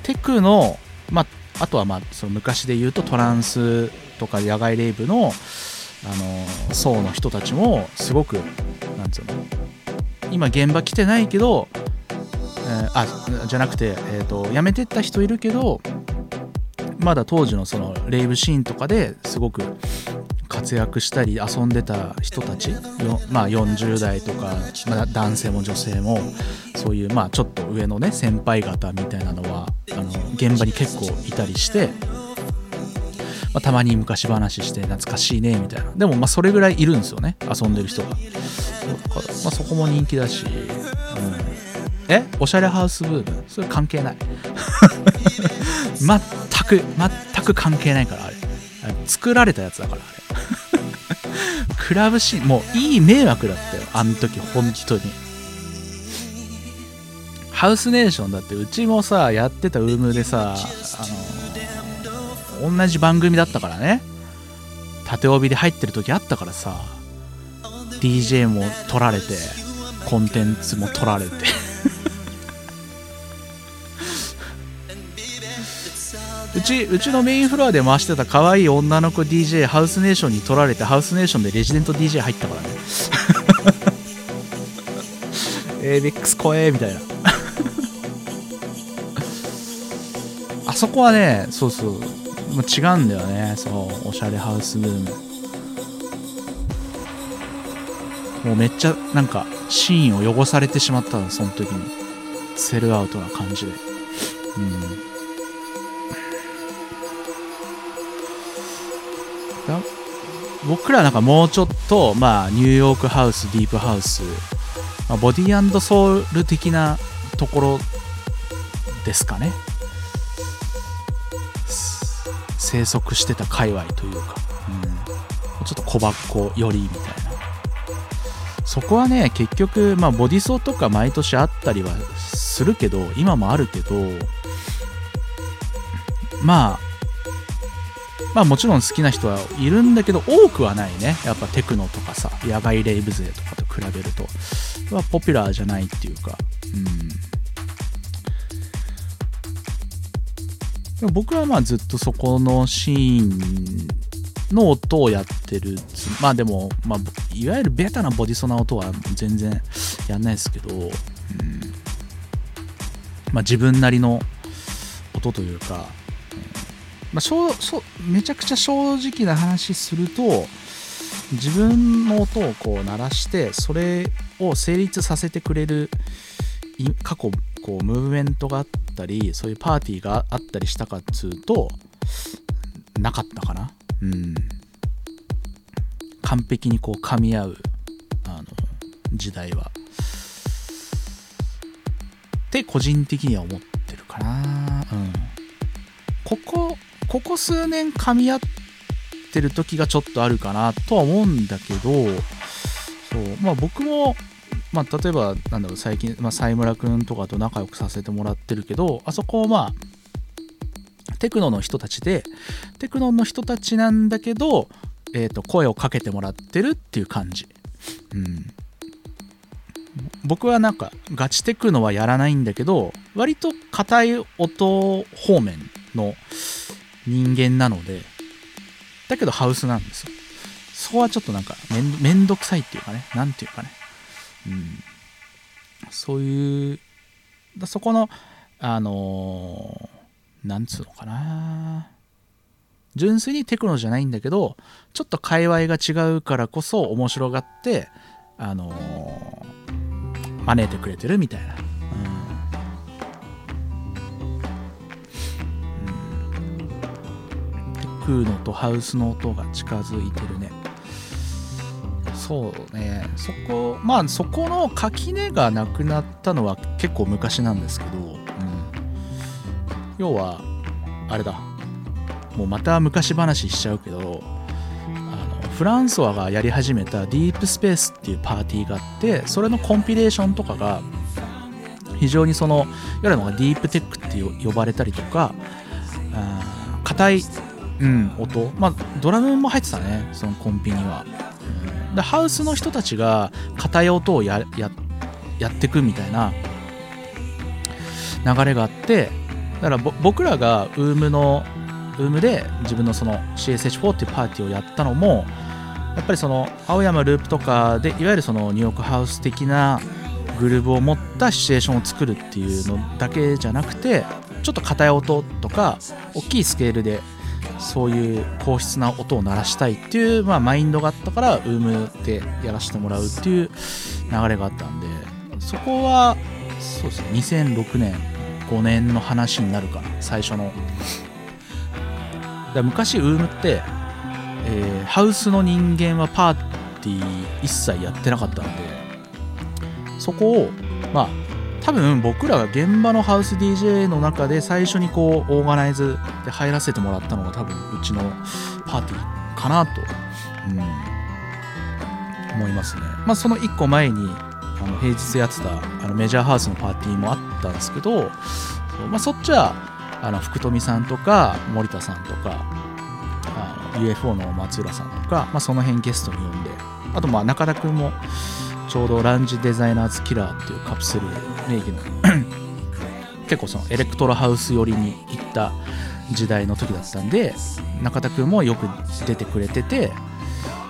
テクノ、まあ、あとはまあその昔で言うとトランスとか野外レイブのあの層の人たちもすごくなんつうの。今現場来てないけど、えー、あじゃなくて、えーと辞めてった人いるけどまだ当時のそのレイブシーンとかですごく活躍したり遊んでた人たちよ、まあ、40代とか、まあ、男性も女性もそういう、まあ、ちょっと上のね先輩方みたいなのはあの現場に結構いたりして、まあ、たまに昔話して懐かしいねみたいな。でもまあそれぐらいいるんですよね遊んでる人が、まあ、そこも人気だし、えおしゃれハウスブーム？それ関係ない。全く全く関係ないからあれ。作られたやつだからあれ。クラブシーンもういい迷惑だったよあの時本当に。ハウスネーションだってうちもさやってたウームでさあの同じ番組だったからね。縦帯で入ってる時あったからさ DJ も取られてコンテンツも取られて。うちうちのメインフロアで回してた可愛い女の子 DJ ハウスネーションに取られてハウスネーションでレジデント DJ 入ったからね。ABEX 怖えみたいな。あそこはねそうそう。もう違うんだよね。そうおしゃれハウスブームもうめっちゃなんかシーンを汚されてしまったのその時に。セルアウトな感じで。うん。僕らなんかもうちょっと、まあ、ニューヨークハウス、ディープハウス、まあ、ボディソウル的なところですかね。生息してた界隈というか、うん、ちょっと小箱よりみたいな。そこはね、結局、まあ、ボディソーとか毎年あったりはするけど、今もあるけど、まあ、まあもちろん好きな人はいるんだけど多くはないね。やっぱテクノとかさ野外レイブ勢とかと比べると。はポピュラーじゃないっていうか。うん。でも僕はまあずっとそこのシーンの音をやってるまあでも、まあ、いわゆるベタなボディソナ音は全然やんないですけど、うん。まあ、自分なりの音というかまあ、しょうしょめちゃくちゃ正直な話すると自分の音をこう鳴らしてそれを成立させてくれる過去こうムーブメントがあったりそういうパーティーがあったりしたかっつうとなかったかな。うん。完璧にこう噛み合うあの時代は。って個人的には思ってるかな。うん。ここここ数年噛み合ってる時がちょっとあるかなとは思うんだけどそうまあ僕もまあ例えばなんだろう最近、まあ、西村くんとかと仲良くさせてもらってるけどあそこまあテクノの人たちでテクノの人たちなんだけど、えー、と声をかけてもらってるっていう感じ。うん。僕はなんかガチテクノはやらないんだけど割と硬い音方面の人間なのでだけどハウスなんですよ。そこはちょっとなんかめんめんどくさいっていうかねなんていうかね。うん。そういうだそこのあのー、なんつうのかな。純粋にテクノじゃないんだけどちょっと界隈が違うからこそ面白がってあのー、招いてくれてるみたいな。クのとハウスの音が近づいてるね。そうね。そこまあそこの垣根がなくなったのは結構昔なんですけど、うん、要はあれだ。もうまた昔話しちゃうけどあのフランソワがやり始めたディープスペースっていうパーティーがあってそれのコンピレーションとかが非常にそのいわゆるのがディープテックって呼ばれたりとか硬いうん、音？まあドラムも入ってたねそのコンピには、でハウスの人たちが硬い音をやややってくみたいな流れがあってだから僕らがウームのウームで自分のその CSH4 っていうパーティーをやったのもやっぱりその青山ループとかでいわゆるそのニューヨークハウス的なグルーブを持ったシチュエーションを作るっていうのだけじゃなくてちょっと硬い音とか大きいスケールでそういう高質な音を鳴らしたいっていう、まあ、マインドがあったからウームでやらせてもらうっていう流れがあったんでそこはそうですね2006年5年の話になるかな最初の。だ昔ウームって、えーハウスの人間はパーティー一切やってなかったんでそこをまあ多分僕らが現場のハウス DJ の中で最初にこうオーガナイズで入らせてもらったのが多分うちのパーティーかなと、うん、思いますね。まあその1個前にあの平日やってたあのメジャーハウスのパーティーもあったんですけどそまあ、そっちはあの福富さんとか森田さんとか UFO の松浦さんとか、まあ、その辺ゲストに呼んであとまあ中田くんもちょうどランジデザイナーズキラーっていうカプセル名義の。結構そのエレクトロハウス寄りに行った時代の時だったんで中田くんもよく出てくれてて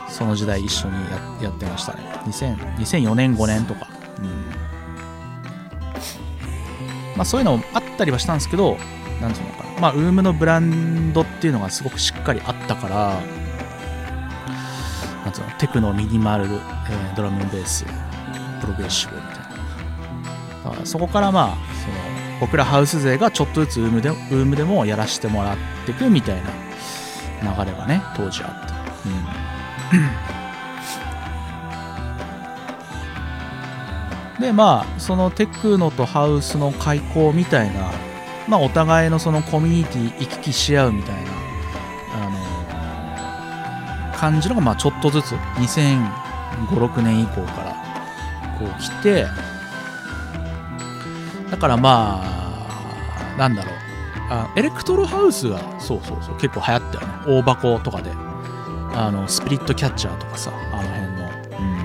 その時代一緒にやってましたね。2000 2004年5年とか、うん。まあ、そういうのもあったりはしたんですけどなんつうのかな。まあウームのブランドっていうのがすごくしっかりあったからなんつうのテクノミニマル、えードラムベースプログレッシブみたいな。だからそこからまあその僕らハウス勢がちょっとずつウームでウームでもやらせてもらっていくみたいな流れがね当時あった、うん、でまあそのテクノとハウスの開口みたいなまあお互いのそのコミュニティ行き来し合うみたいな感じのがまあちょっとずつ2005-6年以降からこう来てだからまあなんだろう。あエレクトロハウスがそうそうそう結構流行ったよね。大箱とかで。あのスピリットキャッチャーとかさあの辺の。うん。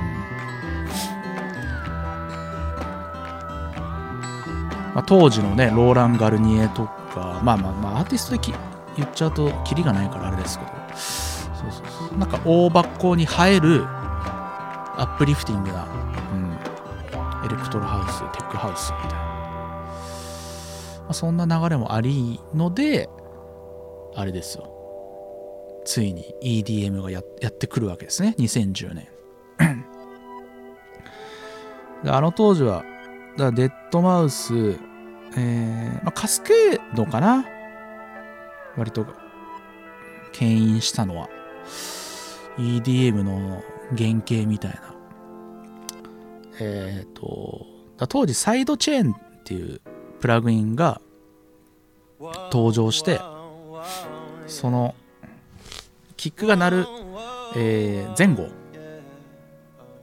まあ、当時のねローラン・ガルニエとかまあまあまあアーティストでき言っちゃうとキリがないからあれですけど。なんか大箱に入る uplifting な、うん、 electro house tech house みたいな、まあ、そんな流れもありのであれですよ。ついに EDM がややってくるわけですね。2010年 であの当時はだ deadmau5、えーまあ、カスケードかな。割と牽引したのは。EDM の原型みたいな。えっ、と当時サイドチェーンっていうプラグインが登場してそのキックが鳴る、えー前後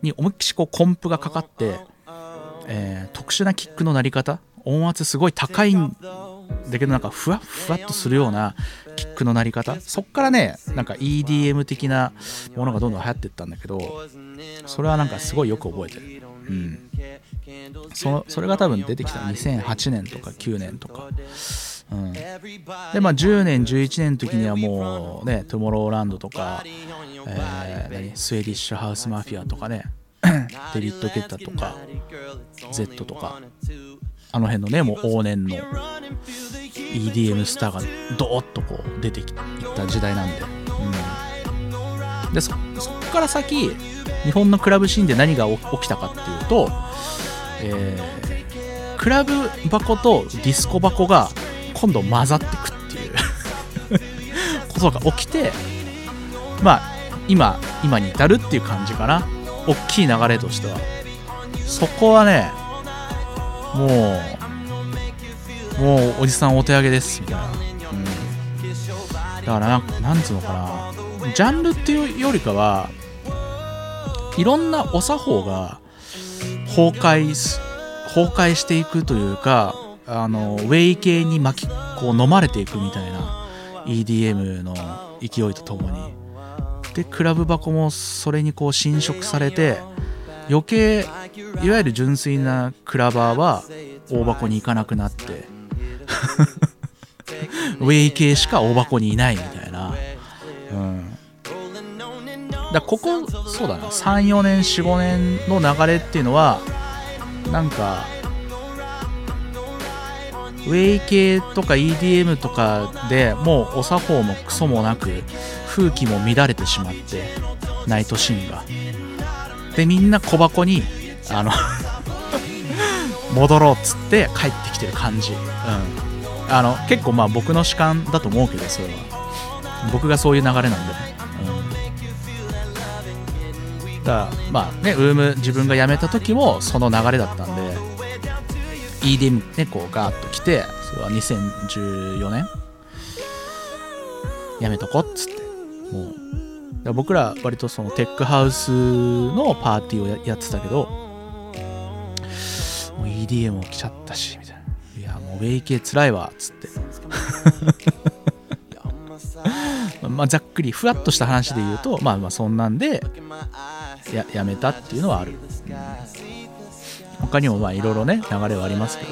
に思いっきしこうコンプがかかって、えー特殊なキックの鳴り方音圧すごい高いんだけどなんかふわっふわっとするようなックの鳴り方？そっからねなんか EDM 的なものがどんどん流行ってったんだけどそれはなんかすごいよく覚えてる。うん。そそれが多分出てきた2008年とか9年とか。うん、でまあ10年11年の時にはもうねトゥモローランドとか、えー何？スウェディッシュハウスマフィアとかね デビッド・ゲッタとか Z とか。あの辺のねもう往年の EDM スターがドーッとこう出てきた時代なんで,、うん、でそそっから先日本のクラブシーンで何が起起きたかっていうと、えークラブ箱とディスコ箱が今度混ざってくっていう。ことが起きてまあ今今に至るっていう感じかな。大きい流れとしては。そこはねもうもうおじさんお手上げですみたいな、うん、だからなんなんつうのかな。ジャンルっていうよりかはいろんなお作法が崩壊す崩壊していくというかあのウェイ系に巻きこう飲まれていくみたいな EDM の勢いとともに。でクラブ箱もそれにこう侵食されて余計いわゆる純粋なクラバーは大箱に行かなくなって ウェイ系しか大箱にいないみたいな、うん、だここそうだな34年45年の流れっていうのはなんかウェイ系とか EDM とかでもうお作法もクソもなく風紀も乱れてしまってナイトシーンが。でみんな小箱にあの戻ろうっつって帰ってきてる感じ、うん、あの結構まあ僕の主観だと思うけどそれは。僕がそういう流れなんで、うん、だからまあねウーム自分が辞めた時もその流れだったんで EDM ねこうガーッと来てそれは2014年。やめとこっつって。もう僕ら割とそのテックハウスのパーティーをやってたけどもう EDM も来ちゃったしみたいな。いやもうウェイ系つらいわっつって。まあざっくりふわっとした話で言うとまあまあそんなんでややめたっていうのはある、他にもまあいろいろね流れはありますけど、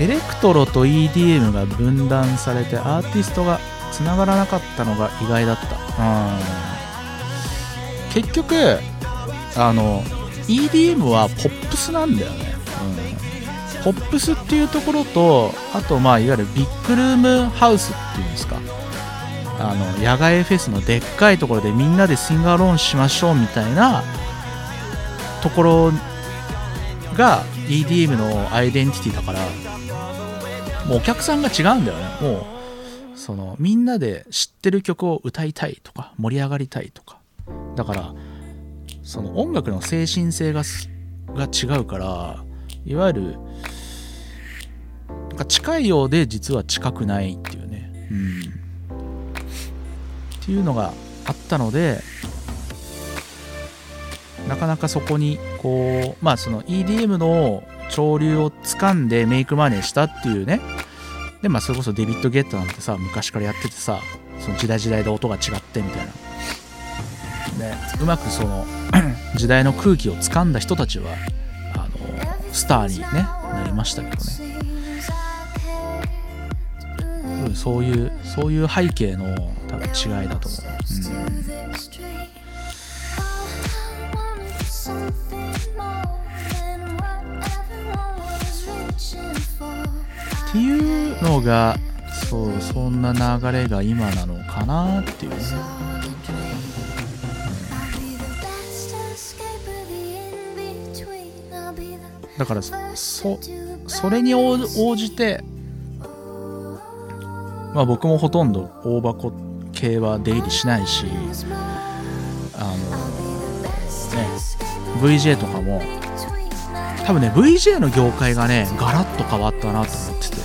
エレクトロと EDM が分断されてアーティストがつながらなかったのが意外だった。うん。結局あの EDM はポップスなんだよね、うん、ポップスっていうところとあとまあいわゆるビッグルームハウスっていうんですか。あの野外フェスのでっかいところでみんなでシンガーローンしましょうみたいなところが EDM のアイデンティティだからもうお客さんが違うんだよね。もうそのみんなで知ってる曲を歌いたいとか盛り上がりたいとか。だからその音楽の精神性がが違うからいわゆるなんか近いようで実は近くないっていうね、うん、っていうのがあったのでなかなかそこにこうまあその EDM の潮流を掴んでメイクマネーしたっていうねでまあそれこそデビッド・ゲットなんてさ昔からやっててさその時代時代で音が違ってみたいな。でうまくその 時代の空気を掴んだ人たちはあのスターに、ね、なりましたけどね。そういうそういう背景の多分違いだと思う、うん、っていうのがそうそんな流れが今なのかなっていうね。うんだからそそれに応じてまあ僕もほとんど大箱系は出入りしないしあのね VJ とかも多分ね VJ の業界がねガラッと変わったなと思ってて。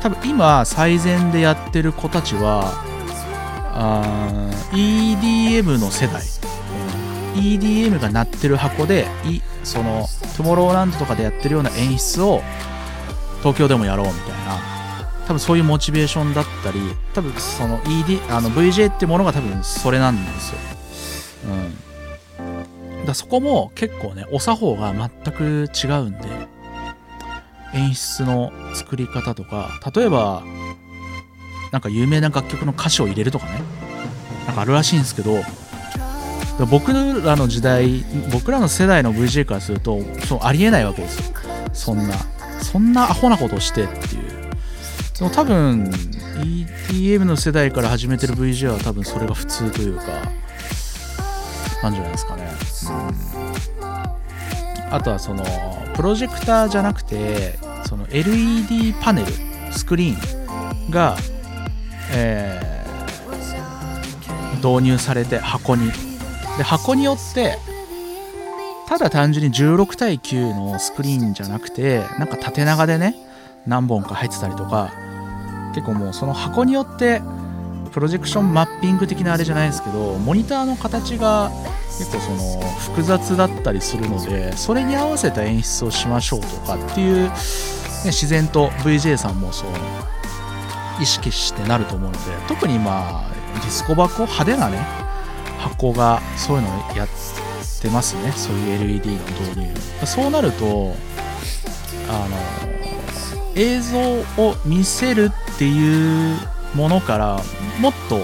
多分今最善でやってる子たちはあ EDM の世代。EDM が鳴ってる箱でいそのトゥモローランドとかでやってるような演出を東京でもやろうみたいな。多分そういうモチベーションだったり多分その ED あの VJ ってものが多分それなんですよ、うん、だそこも結構ねお作法が全く違うんで演出の作り方とか例えばなんか有名な楽曲の歌詞を入れるとかねなんかあるらしいんですけど僕らの時代僕らの世代の VJ からするとそうありえないわけですよ。そんなそんなアホなことをしてっていう。でも多分 EDM の世代から始めてる VJ は多分それが普通というかなんじゃないですかね、うん、あとはそのプロジェクターじゃなくてその LED パネルスクリーンが、えー、導入されて箱に。で箱によってただ単純に16対9のスクリーンじゃなくてなんか縦長でね何本か入ってたりとか結構もうその箱によってプロジェクションマッピング的なあれじゃないですけどモニターの形が結構その複雑だったりするのでそれに合わせた演出をしましょうとかっていう、ね、自然と VJ さんもそう意識してなると思うので特にまあディスコ箱派手なね箱がそういうのをやってますね。そういう LED の導入。そうなるとあの映像を見せるっていうものからもっと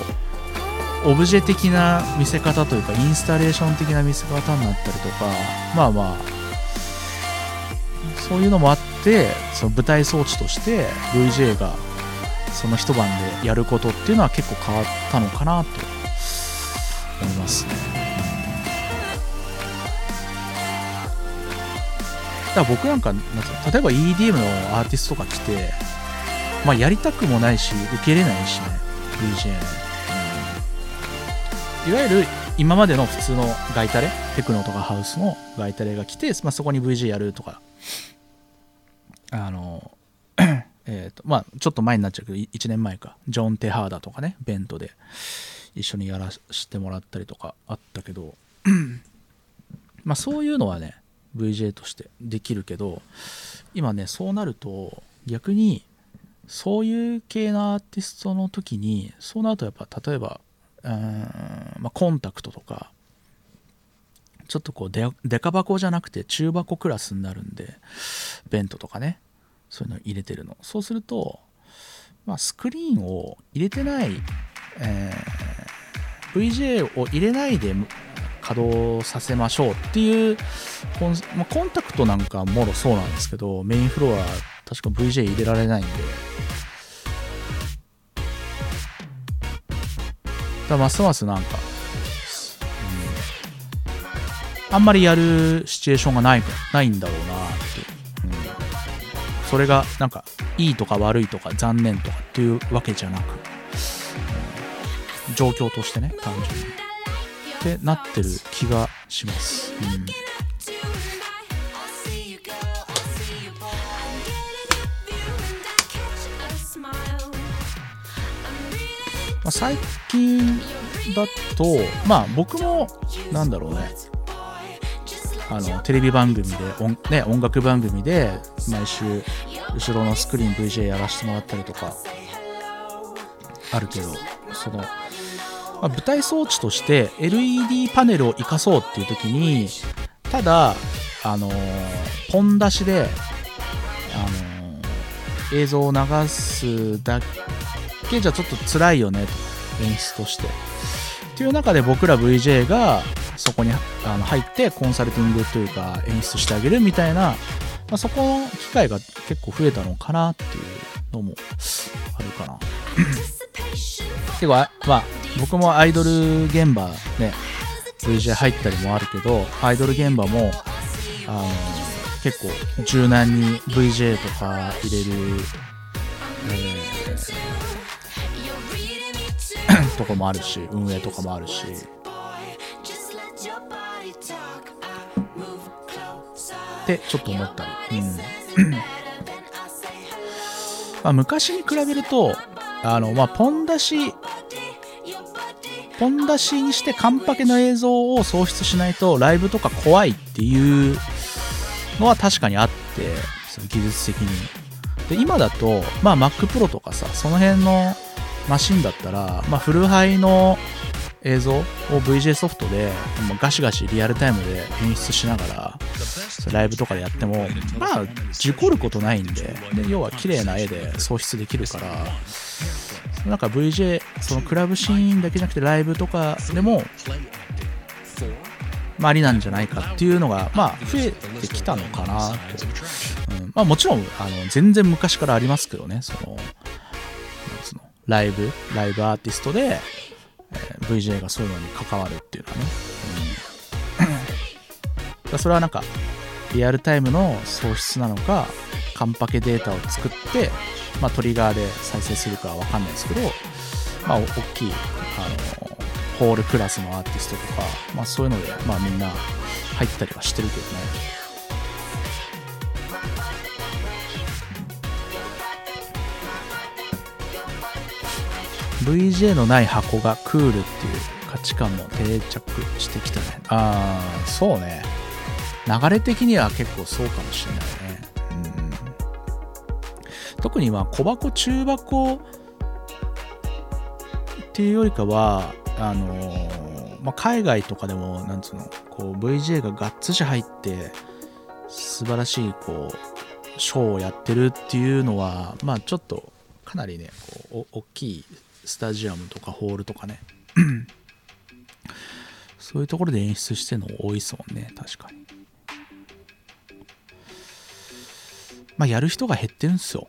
オブジェ的な見せ方というかインスタレーション的な見せ方になったりとかまあまあそういうのもあってその舞台装置として VJ がその一晩でやることっていうのは結構変わったのかなと思いますね。だから僕なんか例えば EDM のアーティストとか来て、まあ、やりたくもないし受けれないしね VJ、うん、いわゆる今までの普通のガイタレテクノとかハウスのガイタレが来て、まあ、そこに VJ やるとか。あの えっとまあちょっと前になっちゃうけど1年前か。ジョン・テハーダとかねベントで一緒にやらせてもらったりとかあったけど。まあそういうのはね VJ としてできるけど今ねそうなると逆にそういう系のアーティストの時にそうなるとやっぱ例えばうん、まあ、コンタクトとかちょっとこうデデカ箱じゃなくて中箱クラスになるんでベントとかねそういうの入れてるの。そうすると、まあ、スクリーンを入れてない、えー、VJ を入れないで稼働させましょうっていうコン,、まあ、コンタクトなんかもろそうなんですけどメインフロア確か VJ 入れられないんで。だますますなんか、うん、あんまりやるシチュエーションがないないんだろうなって、うん、それがなんかいいとか悪いとか残念とかっていうわけじゃなく、状況としてね単純に。ってなってる気がします。うん。まあ、最近だとまあ僕もなんだろうね。あのテレビ番組で音,、ね、音楽番組で毎週後ろのスクリーン VJ やらせてもらったりとかあるけどそのまあ、舞台装置として LED パネルを生かそうっていう時にただあの、ポン出しで、あの、映像を流すだけじゃちょっと辛いよねと演出としてっていう中で僕ら VJ がそこにあの入ってコンサルティングというか演出してあげるみたいな、まあ、そこの機会が結構増えたのかなっていうのもあるかな。てかまあ僕もアイドル現場ね VJ 入ったりもあるけどアイドル現場もあの結構柔軟に VJ とか入れる、えー、とこもあるし運営とかもあるし。ってちょっと思ったり、うん。まあ、昔に比べるとあの、まあ、ポン出しポン出しにしてカンパケの映像を創出しないとライブとか怖いっていうのは確かにあってその技術的に。で今だと、まあ、Mac Pro とかさその辺のマシンだったら、まあ、フルハイの映像を VJ ソフトでガシガシリアルタイムで演出しながらライブとかでやってもまあ事故ることないんでで要は綺麗な絵で創出できるからなんか VJ そのクラブシーンだけじゃなくてライブとかでもまあ、ありなんじゃないかっていうのが、まあ、増えてきたのかなと。うんまあ、もちろん、あの、全然昔からありますけどね、そのライブ、ライブアーティストで、えー、VJ がそういうのに関わるっていうのはね。うん、それはなんか、リアルタイムの喪失なのか、カンパケデータを作って、まあ、トリガーで再生するかは分かんないですけど、まあ、大きいあのホールクラスのアーティストとか、まあ、そういうので、まあ、みんな入ったりはしてるけどね。VJ のない箱がクールっていう価値観も定着してきたね。ああ、そうね。流れ的には結構そうかもしれないね。うん特にま小箱中箱っていうよりかはあのー、まあ、海外とかでもなんつうのこう VJ ががっつし入って素晴らしいこうショーをやってるっていうのはまあちょっとかなりねこう大きいスタジアムとかホールとかね。そういうところで演出してるの多いですもんね確かに。まあやる人が減ってるんですよ。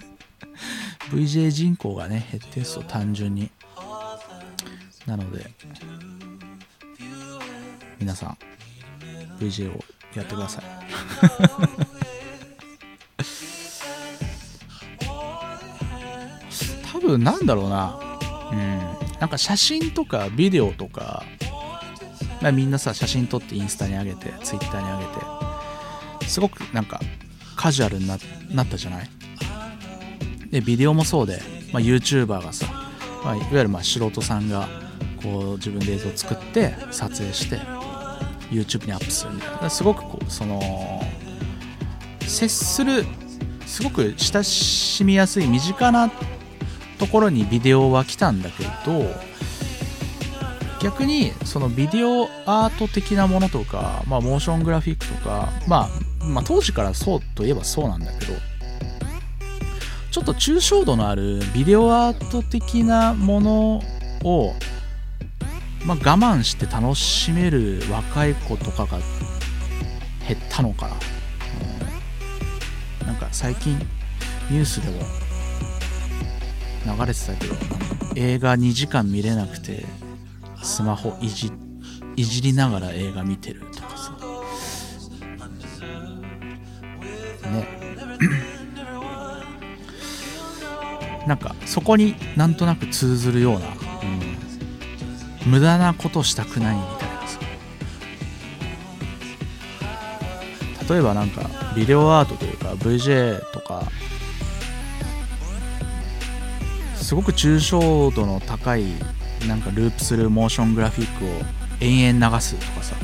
VJ 人口がね減ってるんですよ単純に。なので皆さん VJ をやってください。分なんだろうな。うん。なんか写真とかビデオとか、まあ、みんなさ写真撮ってインスタに上げてツイッターに上げてすごくなんかカジュアルにななったじゃない？でビデオもそうで、まあ、YouTuber がさ、まあ、いわゆるまあ素人さんがこう自分で映像を作って撮影して YouTube にアップするみたいな。すごくこうその接するすごく親しみやすい身近なところにビデオは来たんだけど逆にそのビデオアート的なものとか、まあ、モーショングラフィックとか、まあ、まあ当時からそうといえばそうなんだけどちょっと抽象度のあるビデオアート的なものを、まあ、我慢して楽しめる若い子とかが減ったのかな、うん、なんか最近ニュースでも流れてたけど映画2時間見れなくてスマホいじいじりながら映画見てるとかさ。ね。なんかそこになんとなく通ずるような、うん、無駄なことしたくないみたいなさ。例えばなんかビデオアートというか VJ とかすごく抽象度の高いなんかループするモーショングラフィックを延々流すとかさ。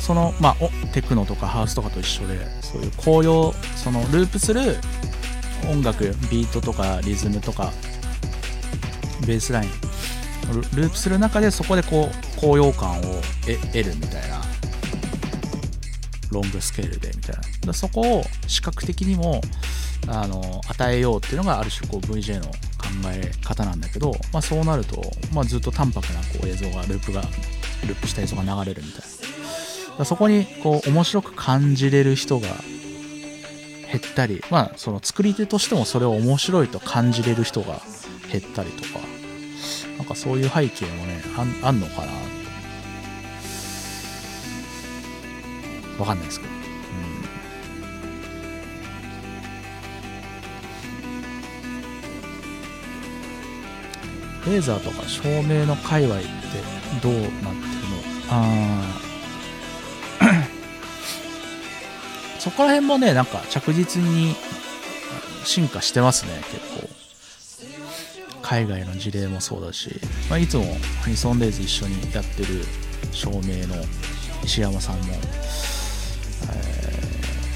そのまあテクノとかハウスとかと一緒でそういう紅葉そのループする音楽ビートとかリズムとかベースライン。ループする中でそこでこう高揚感を得るみたいな。ロングスケールでみたいな。そこを視覚的にもあの与えようっていうのがある種こう VJ のえ方なんだけど、まあ、そうなると、まあ、ずっと淡白なこう映像がループがループした映像が流れるみたいな。そこにこう面白く感じれる人が減ったりまあその作り手としてもそれを面白いと感じれる人が減ったりとかなんかそういう背景もねあんのかなわかんないですけど。レーザーとか照明の界隈ってどうなってるの？あ そこら辺もねなんか着実に進化してますね結構。海外の事例もそうだし、まあ、いつもハニソンデイズ一緒にやってる照明の石山さんも、え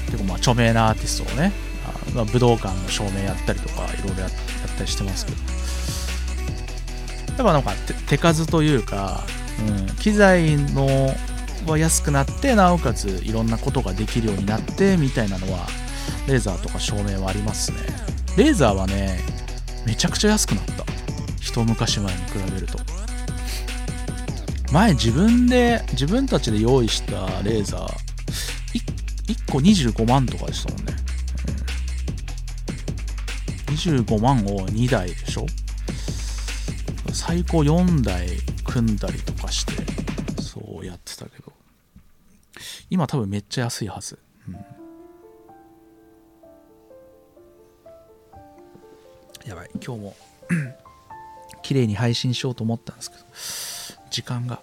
ー、結構まあ著名なアーティストをねあ、まあ、武道館の照明やったりとかいろいろやったりしてますけどやっぱなんか手数というか、うん、機材のは安くなってなおかついろんなことができるようになってみたいなのはレーザーとか照明はありますね。レーザーはねめちゃくちゃ安くなった。一昔前に比べると。前自分で自分たちで用意したレーザー 1, 1個25万とかでしたもんね、うん、25万を2台でしょ？最高4台組んだりとかしてそうやってたけど。今多分めっちゃ安いはず、うん、やばい。今日も 綺麗に配信しようと思ったんですけど時間が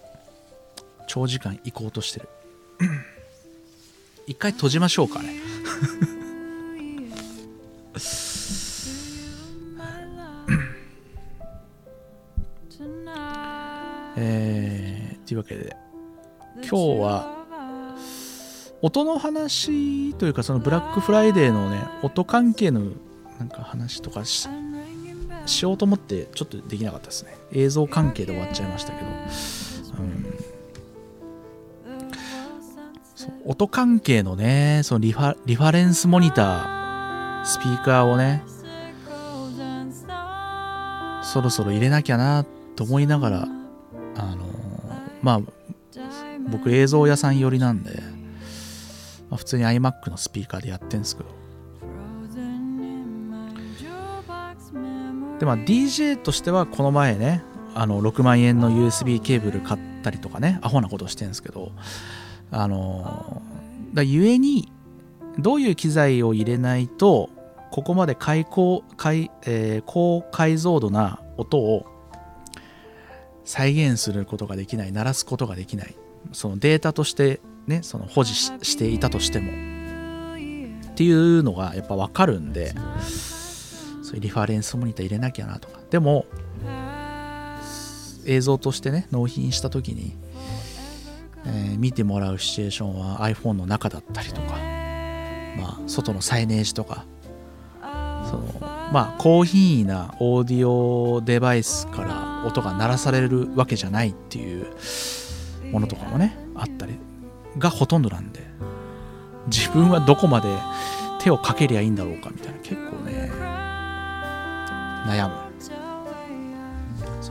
長時間行こうとしてる。一回閉じましょうかね えー、というわけで。今日は音の話というかそのブラックフライデーのね音関係のなんか話とかししようと思ってちょっとできなかったですね。映像関係で終わっちゃいましたけど、うん、音関係のねそのリファリファレンスモニタースピーカーをねそろそろ入れなきゃなと思いながらあのまあ僕映像屋さん寄りなんで、まあ、普通に iMac のスピーカーでやってんですけど。でまあ DJ としてはこの前ねあの6万円の USB ケーブル買ったりとかねアホなことしてるんですけどあのだゆえにどういう機材を入れないとここまで高解、えー、高解像度な音を再現することができない鳴らすことができない。そのデータとしてねその保持していたとしても。っていうのがやっぱ分かるんでそういうリファレンスモニター入れなきゃなとか。でも映像としてね納品した時に、えー、見てもらうシチュエーションは iPhone の中だったりとかまあ外のサイネージとかそのまあ高品位なオーディオデバイスから音が鳴らされるわけじゃないっていうものとかもねあったりがほとんどなんで自分はどこまで手をかけりゃいいんだろうかみたいな結構ね悩む。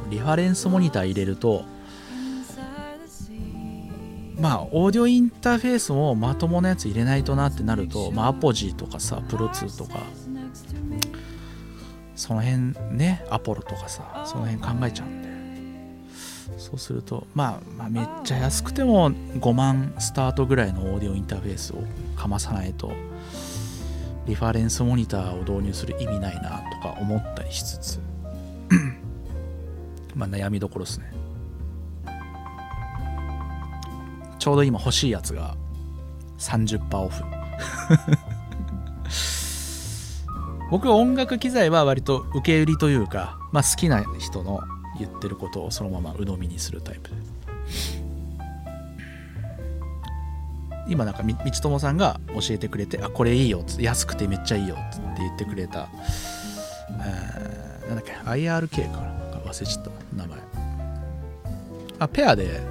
リファレンスモニター入れるとまあオーディオインターフェースもまともなやつ入れないとなってなると、まあ、アポジーとかさプロ2とかその辺ねアポロとかさその辺考えちゃうんで。そうすると、まあ、まあめっちゃ安くても5万スタートぐらいのオーディオインターフェースをかまさないとリファレンスモニターを導入する意味ないなとか思ったりしつつ まあ悩みどころですね。ちょうど今欲しいやつが30%オフ僕は音楽機材は割と受け売りというか、まあ、好きな人の言ってることをそのまま鵜呑みにするタイプで。今なんか道友さんが教えてくれてあこれいいよ安くてめっちゃいいよって言ってくれた、えー、なんだっけ IRK かな忘れちゃった名前。あペアで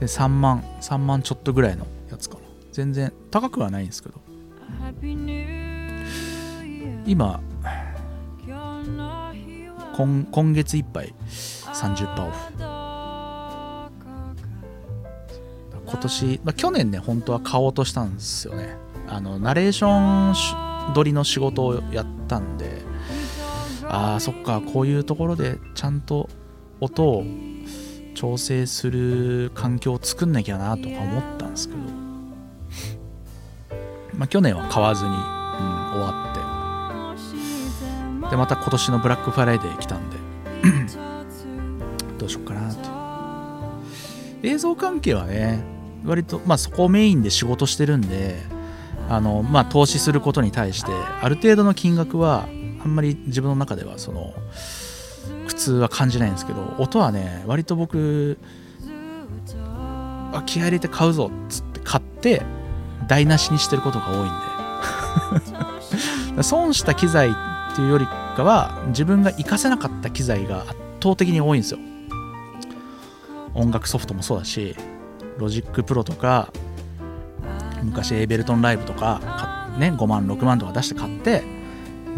で3万3万ちょっとぐらいのやつかな。全然高くはないんですけど。今今今月いっぱい30%オフ。今年、まあ、去年ね本当は買おうとしたんですよね。あのナレーション撮りの仕事をやったんでああそっかこういうところでちゃんと音を調整する環境を作んなきゃなとか思ったんですけど。まあ去年は買わずに、うん、終わってでまた今年のブラックフライデー来たんで。どうしよっかなって。映像関係はね割とまあそこをメインで仕事してるんであのまあ投資することに対してある程度の金額はあんまり自分の中ではその苦痛は感じないんですけど音はね割と僕あ気合入れて買うぞっつって買って台無しにしてることが多いんで。損した機材っていうよりかは自分が活かせなかった機材が圧倒的に多いんですよ。音楽ソフトもそうだし Logic Pro とか昔 Ableton Live とかね5万6万とか出して買って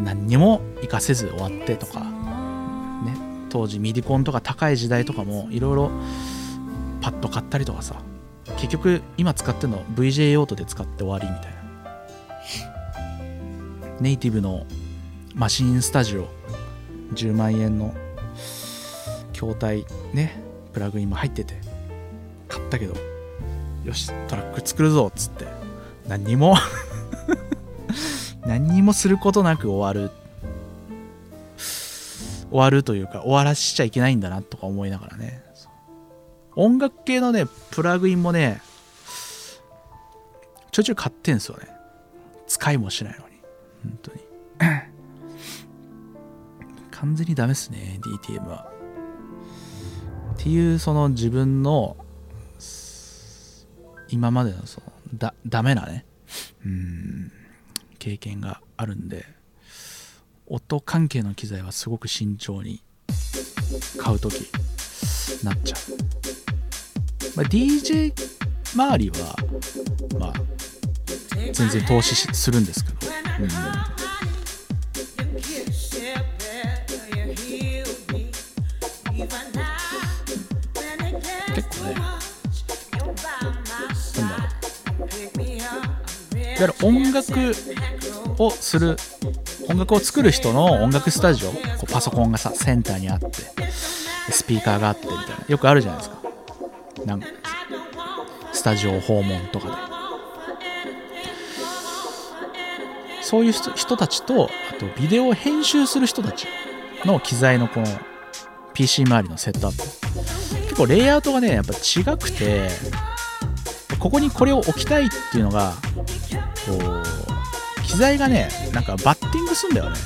何にも活かせず終わってとか、ね、当時ミディコンとか高い時代とかもいろいろパッと買ったりとかさ結局今使ってるの VJ 用途で使って終わりみたいな。ネイティブのマシンスタジオ。10万円の筐体。ね。プラグインも入ってて。買ったけど。よしトラック作るぞっつって。何にも。何にもすることなく終わる。終わるというか終わらしちゃいけないんだなとか思いながらね。音楽系のねプラグインもねちょいちょい買ってんすよね。使いもしないのに。本当に。完全にダメっすね DTM は。っていうその自分の今までのそのだダメなねうん経験があるんで音関係の機材はすごく慎重に買う時なっちゃう、まあ、DJ 周りはまあ全然投資するんですけど、うん、結構ねなんだろういわゆる音楽をする音楽を作る人の音楽スタジオこうパソコンがさセンターにあってスピーカーがあってみたいなよくあるじゃないですか。なんかスタジオ訪問とかで。そういう人たちとあとビデオを編集する人たちの機材のこの PC 周りのセットアップ。構レイアウトがねやっぱ違くてここにこれを置きたいっていうのがこう機材がねなんかバッティングすんだよね。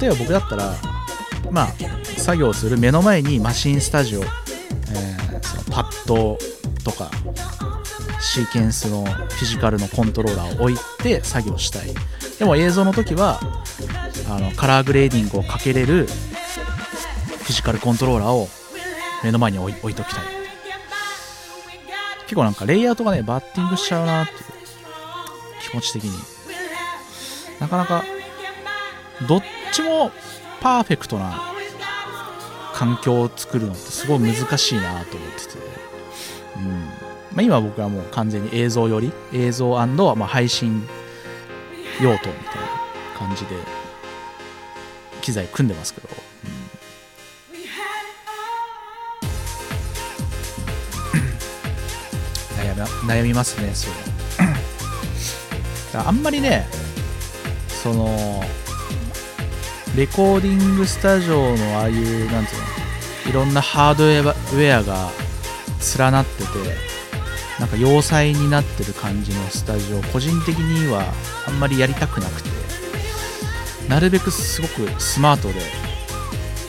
例えば僕だったらまあ作業する目の前にマシンスタジオ、えーそのパッドとかシーケンスのフィジカルのコントローラーを置いて作業したい。でも映像の時はあのカラーグレーディングをかけれるフィジカルコントローラーを目の前に置い置いときたい。結構なんかレイアウトがねバッティングしちゃうなっていう気持ち的に。なかなかどっちもパーフェクトな環境を作るのってすごい難しいなと思ってて、うん。まあ、今僕はもう完全に映像より。映像まあ配信用途みたいな感じで機材組んでますけど、うん悩みますねそれ。あんまりねそのレコーディングスタジオのああいうなんていうのいろんなハードウェアが連なっててなんか要塞になってる感じのスタジオ個人的にはあんまりやりたくなくてなるべくすごくスマートで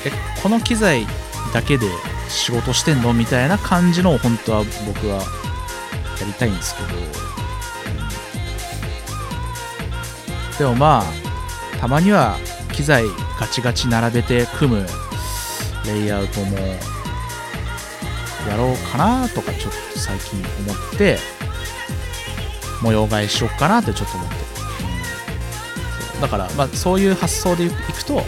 えこの機材だけで仕事してんの？みたいな感じのを本当は僕はやりたいんですけど、でもまあたまには機材ガチガチ並べて組むレイアウトもやろうかなとかちょっと最近思って模様替えしようかなってちょっと思って、うん。だからまあそういう発想でいくとあ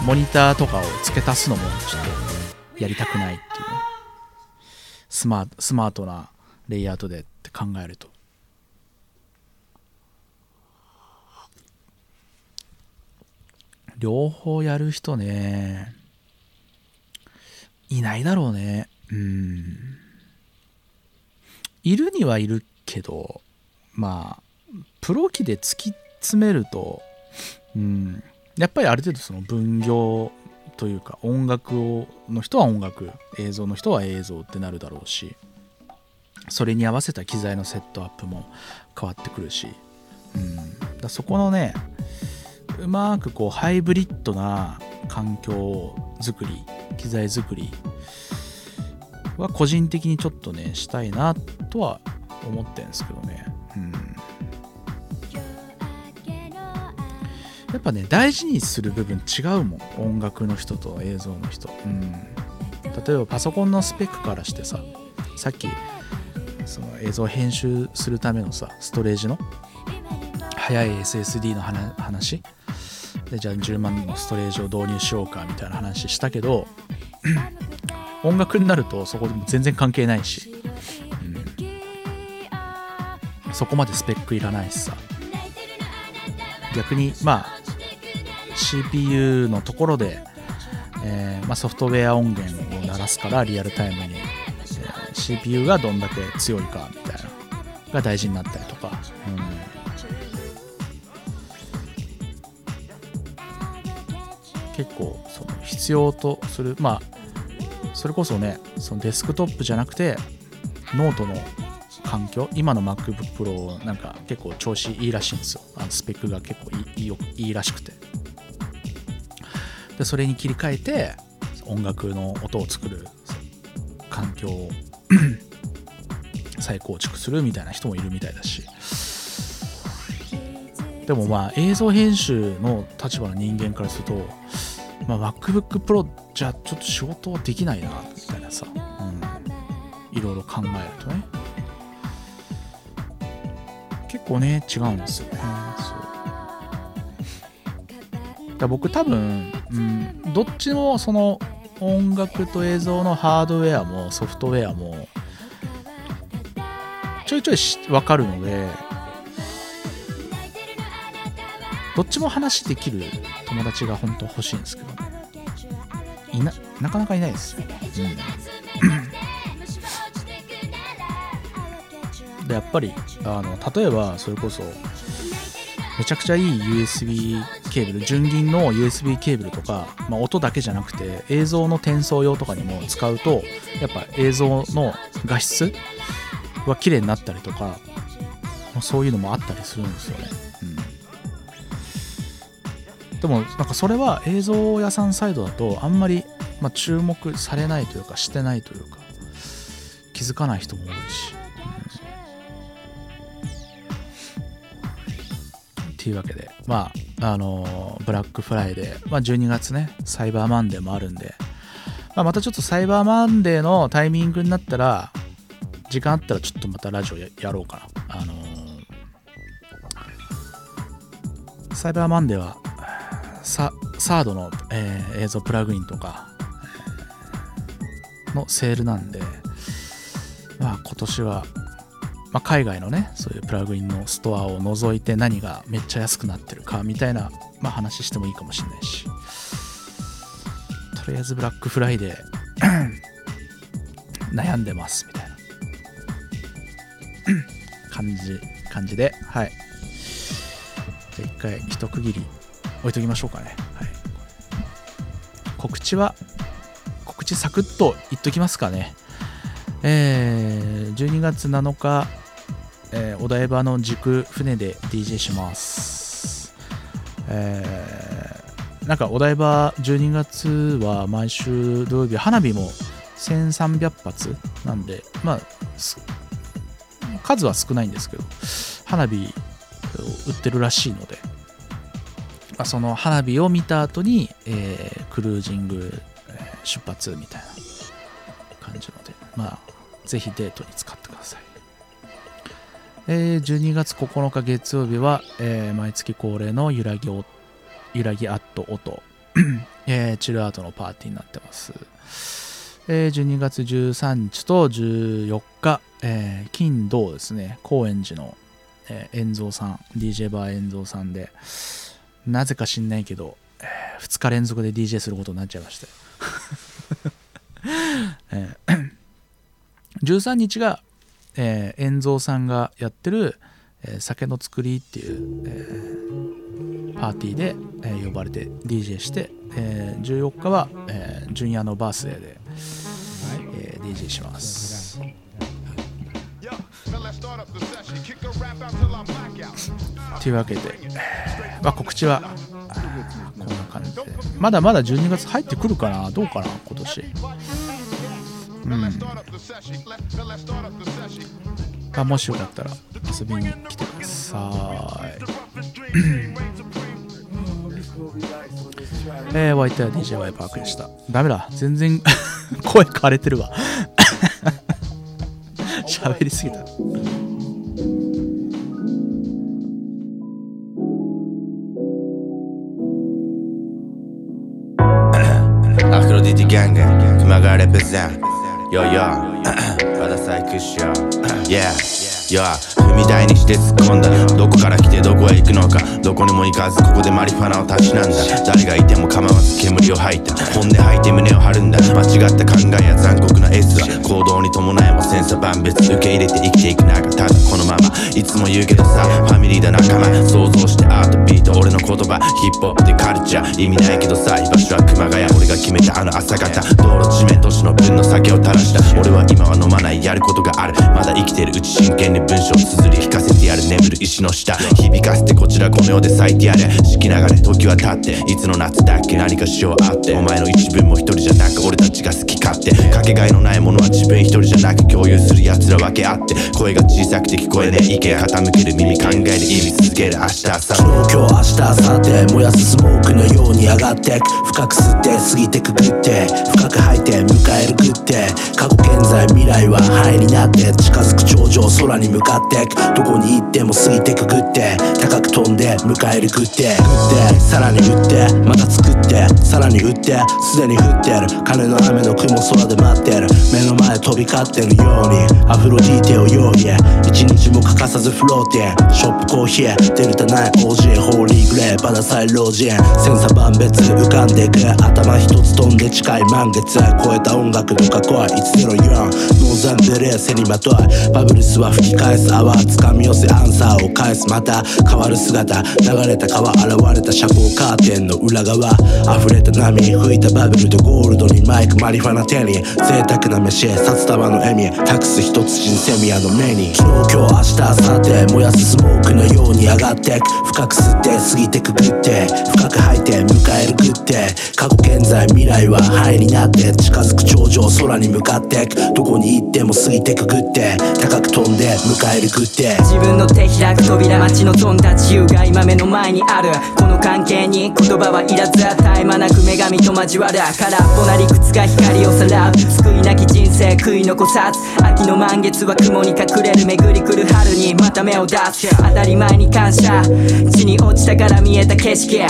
のモニターとかを付け足すのもちょっとやりたくない。スマスマートなレイアウトでって考えると。両方やる人ね。いないだろうね。うん。いるにはいるけどまあプロ機で突き詰めるとうん。やっぱりある程度その分業というか音楽をの人は音楽映像の人は映像ってなるだろうしそれに合わせた機材のセットアップも変わってくるし、うん、だそこのねうまくこうハイブリッドな環境作り機材作りは個人的にちょっとねしたいなとは思ってるんですけどね、うん、やっぱね大事にする部分違うもん。音楽の人と映像の人、うん、例えばパソコンのスペックからしてささっきその映像編集するためのさストレージの速い SSD の話？でじゃあ10万のストレージを導入しようかみたいな話したけど音楽になるとそこでも全然関係ないし、うん、そこまでスペックいらないしさ。逆にまあ CPU のところで、えーまあ、ソフトウェア音源を鳴らすからリアルタイムに、えー、CPU がどんだけ強いかみたいなが大事になったりとか、うん。結構その必要とするまあそれこそねそのデスクトップじゃなくてノートの環境今の MacBook Pro なんか結構調子いいらしいんですよ。あのスペックが結構いいいいいらしくて。でそれに切り替えて音楽の音を作る環境を 再構築するみたいな人もいるみたいだし。でもまあ映像編集の立場の人間からすると、まあ、MacBook Pro じゃちょっと仕事できないなみたいなさ、うん、いろいろ考えるとね。結構ね違うんですよね。そう。だ僕多分、うん、どっちもその音楽と映像のハードウェアもソフトウェアもちょいちょいし分かるのでどっちも話できる友達が本当欲しいんですけどいななかなかいないですよ、うん、でやっぱりあの例えばそれこそちゃくちゃいい USB ケーブル純銀の USB ケーブルとか、まあ、音だけじゃなくて映像の転送用とかにも使うとやっぱ映像の画質は綺麗になったりとか、ま、そういうのもあったりするんですよね、うん、でもなんかそれは映像屋さんサイドだとあんまり、ま、注目されないというかしてないというか気づかない人も多いし。っていうわけで、まあ、あのー、ブラックフライデー、まあ、12月ね、サイバーマンデーもあるんで、まあ、またちょっとサイバーマンデーのタイミングになったら、時間あったらちょっとまたラジオやろうかな。あのー、サイバーマンデーは、サードの、えー、映像プラグインとかのセールなんで、まあ今年はまあ、海外のねそういうプラグインのストアを除いて何がめっちゃ安くなってるかみたいな、まあ、話してもいいかもしれないし。とりあえずブラックフライデー 悩んでますみたいな。感じ感じではい。じゃあ一回一区切り置いときましょうかね。はい。告知は告知サクッと言っときますかね。えー、12月7日えー、お台場の軸船で DJ します。えー、なんかお台場12月は毎週土曜日花火も1300発なんで、まあ、数は少ないんですけど、花火を売ってるらしいので、まあ、その花火を見た後に、えー、クルージング、出発みたいな感じので、まあ、ぜひデートに使ってください。えー、12月9日月曜日は、えー、毎月恒例の揺らぎ揺らぎアット音、えー、チルアートのパーティーになってます。えー、12月13日と14日、えー、金土ですね、高円寺の、えー、遠蔵さん、DJ バー遠蔵さんで、なぜか知んないけど、えー、2日連続で DJ することになっちゃいました えー、13日がえー、遠蔵さんがやってる、えー、酒の作りっていう、えー、パーティーで、えー、呼ばれて DJ して、えー、14日は、えー、ジュニアのバースデーで、はい。えー、DJ します。というわけで、まあ、告知はこんな感じで。まだまだ12月入ってくるかなどうかな今年うん、あもしよかったら遊びに来てください。えー、ワイター DJY パークでした。ダメだ。全然 声枯れてるわ。喋りすぎた。アフロディティギャング熊谷レペゼン Yo yo まだサイクしよう Yeah Yeah 踏み台にして突っ込んだ。どこから来てどこへ行くのか。どこにも行かずここでマリファナをたしなんだ。誰がいても構わず煙を吐いた。本音吐いて胸を張るんだ。間違った考えや残酷な S は行動に伴いも千差万別受け入れて生きていく中ただこのまま。いつも言うけどさファミリーだ仲間。想像してアートビート俺の言葉。ヒップホップでカルチャー。意味ないけどさ居場所は熊谷。俺が決めたあの朝方。道路地面都市の分の酒を垂らした。俺は今は飲まない。やることがある。まだ生きてる。うち真剣に文章を綴り聞かせてやる眠る石の下。響かせてこちらこの世で咲いてやれ。四季流れ時は経って。いつの夏だっけ？何かしようあって。お前の一分も一人じゃなく俺たちが好き勝手。かけがえのないものは自分一人じゃなく共有する奴ら分け合って。声が小さくて聞こえねえ。意見傾ける耳考える意味続ける。明日朝昨日今日明日明後日燃やすスモークのように上がって。く深く吸って過ぎてくぐって。深く吐いて迎えるグって。過去現在未来は灰になって。近づく頂上空に向かって。くどこに行っても過ぎてくぐって。高く飛んで迎えるグって。グって。さらに打って。また作って。さらに打って。すでに降ってる。金の雨の雲空で待ってる。目の前飛び交ってるように。アフロディーテを用意一日も欠かさずフローティンショップコーヒーデルタナイ OG ホーリーグレーバダサイロージン千差万別浮かんでいく。頭一つ飛んで近い満月超えた音楽の過去は104ノーザンデレー背にまといバブルスは吹き返す泡。掴み寄せアンサーを返すまた変わる姿流れた川現れた遮光カーテンの裏側溢れた波吹いたバブルとゴールドにマイクマリファナ手に贅沢な飯札束の笑みタクス一つ人セミアの目に昨日今日明日明後日燃やすスモークのように上がってく深く吸って過ぎてくぐって深く吐いて迎えるグって過去現在未来は灰になって近づく頂上空に向かってくどこに行っても過ぎてくぐって高く飛んで迎えるグって。自分の手開く扉待ち望んだ自由が今目の前にある。この関係に言葉はいらず絶え間なく女神と交わる空っぽな理屈が光をさらう救いなき人生悔い残さず秋の満月は雲に隠れる巡り来る春にまた目を出す。当たり前に感謝地に落ちたから見えた景色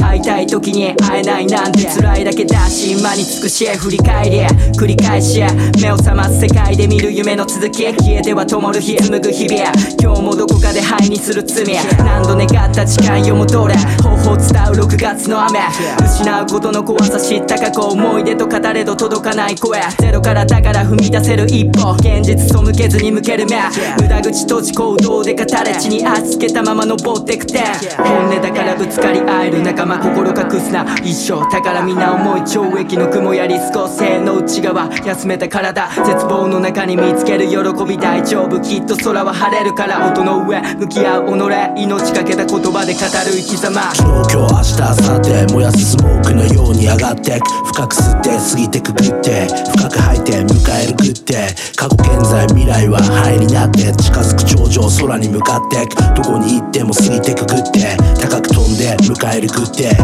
会いたい時に会えないなんて辛いだけだし今に尽くし振り返り繰り返し目を覚ます世界で見る夢の続き消えては灯る日紡ぐ日々今日もどこかで灰にする罪何度願った時間よ戻れ。方法伝う6月の雨。失うことの怖さ知った過去思い出と語れど届かない声。ゼロからだから踏み出せる一歩。現実背けずに向ける目。無駄口閉じ行動で語れ地に足つけたまま登ってくて本音だからぶつかり合える仲間心隠すな一生宝皆思い懲役の雲やリスコ性の内側休めた体。絶望の中に見つける喜び。大丈夫。きっと空は晴れるから音の上向き合う己命かけた言葉で語る生き様。昨日今日明日明後日燃やすスモークのように上がってく。深く吸って過ぎてくぐって深く吐いて迎えるグって。過去現在未来は灰になって近づく頂上空に向かって。くどこに行っても過ぎてくぐって。高く飛んで迎えるグって。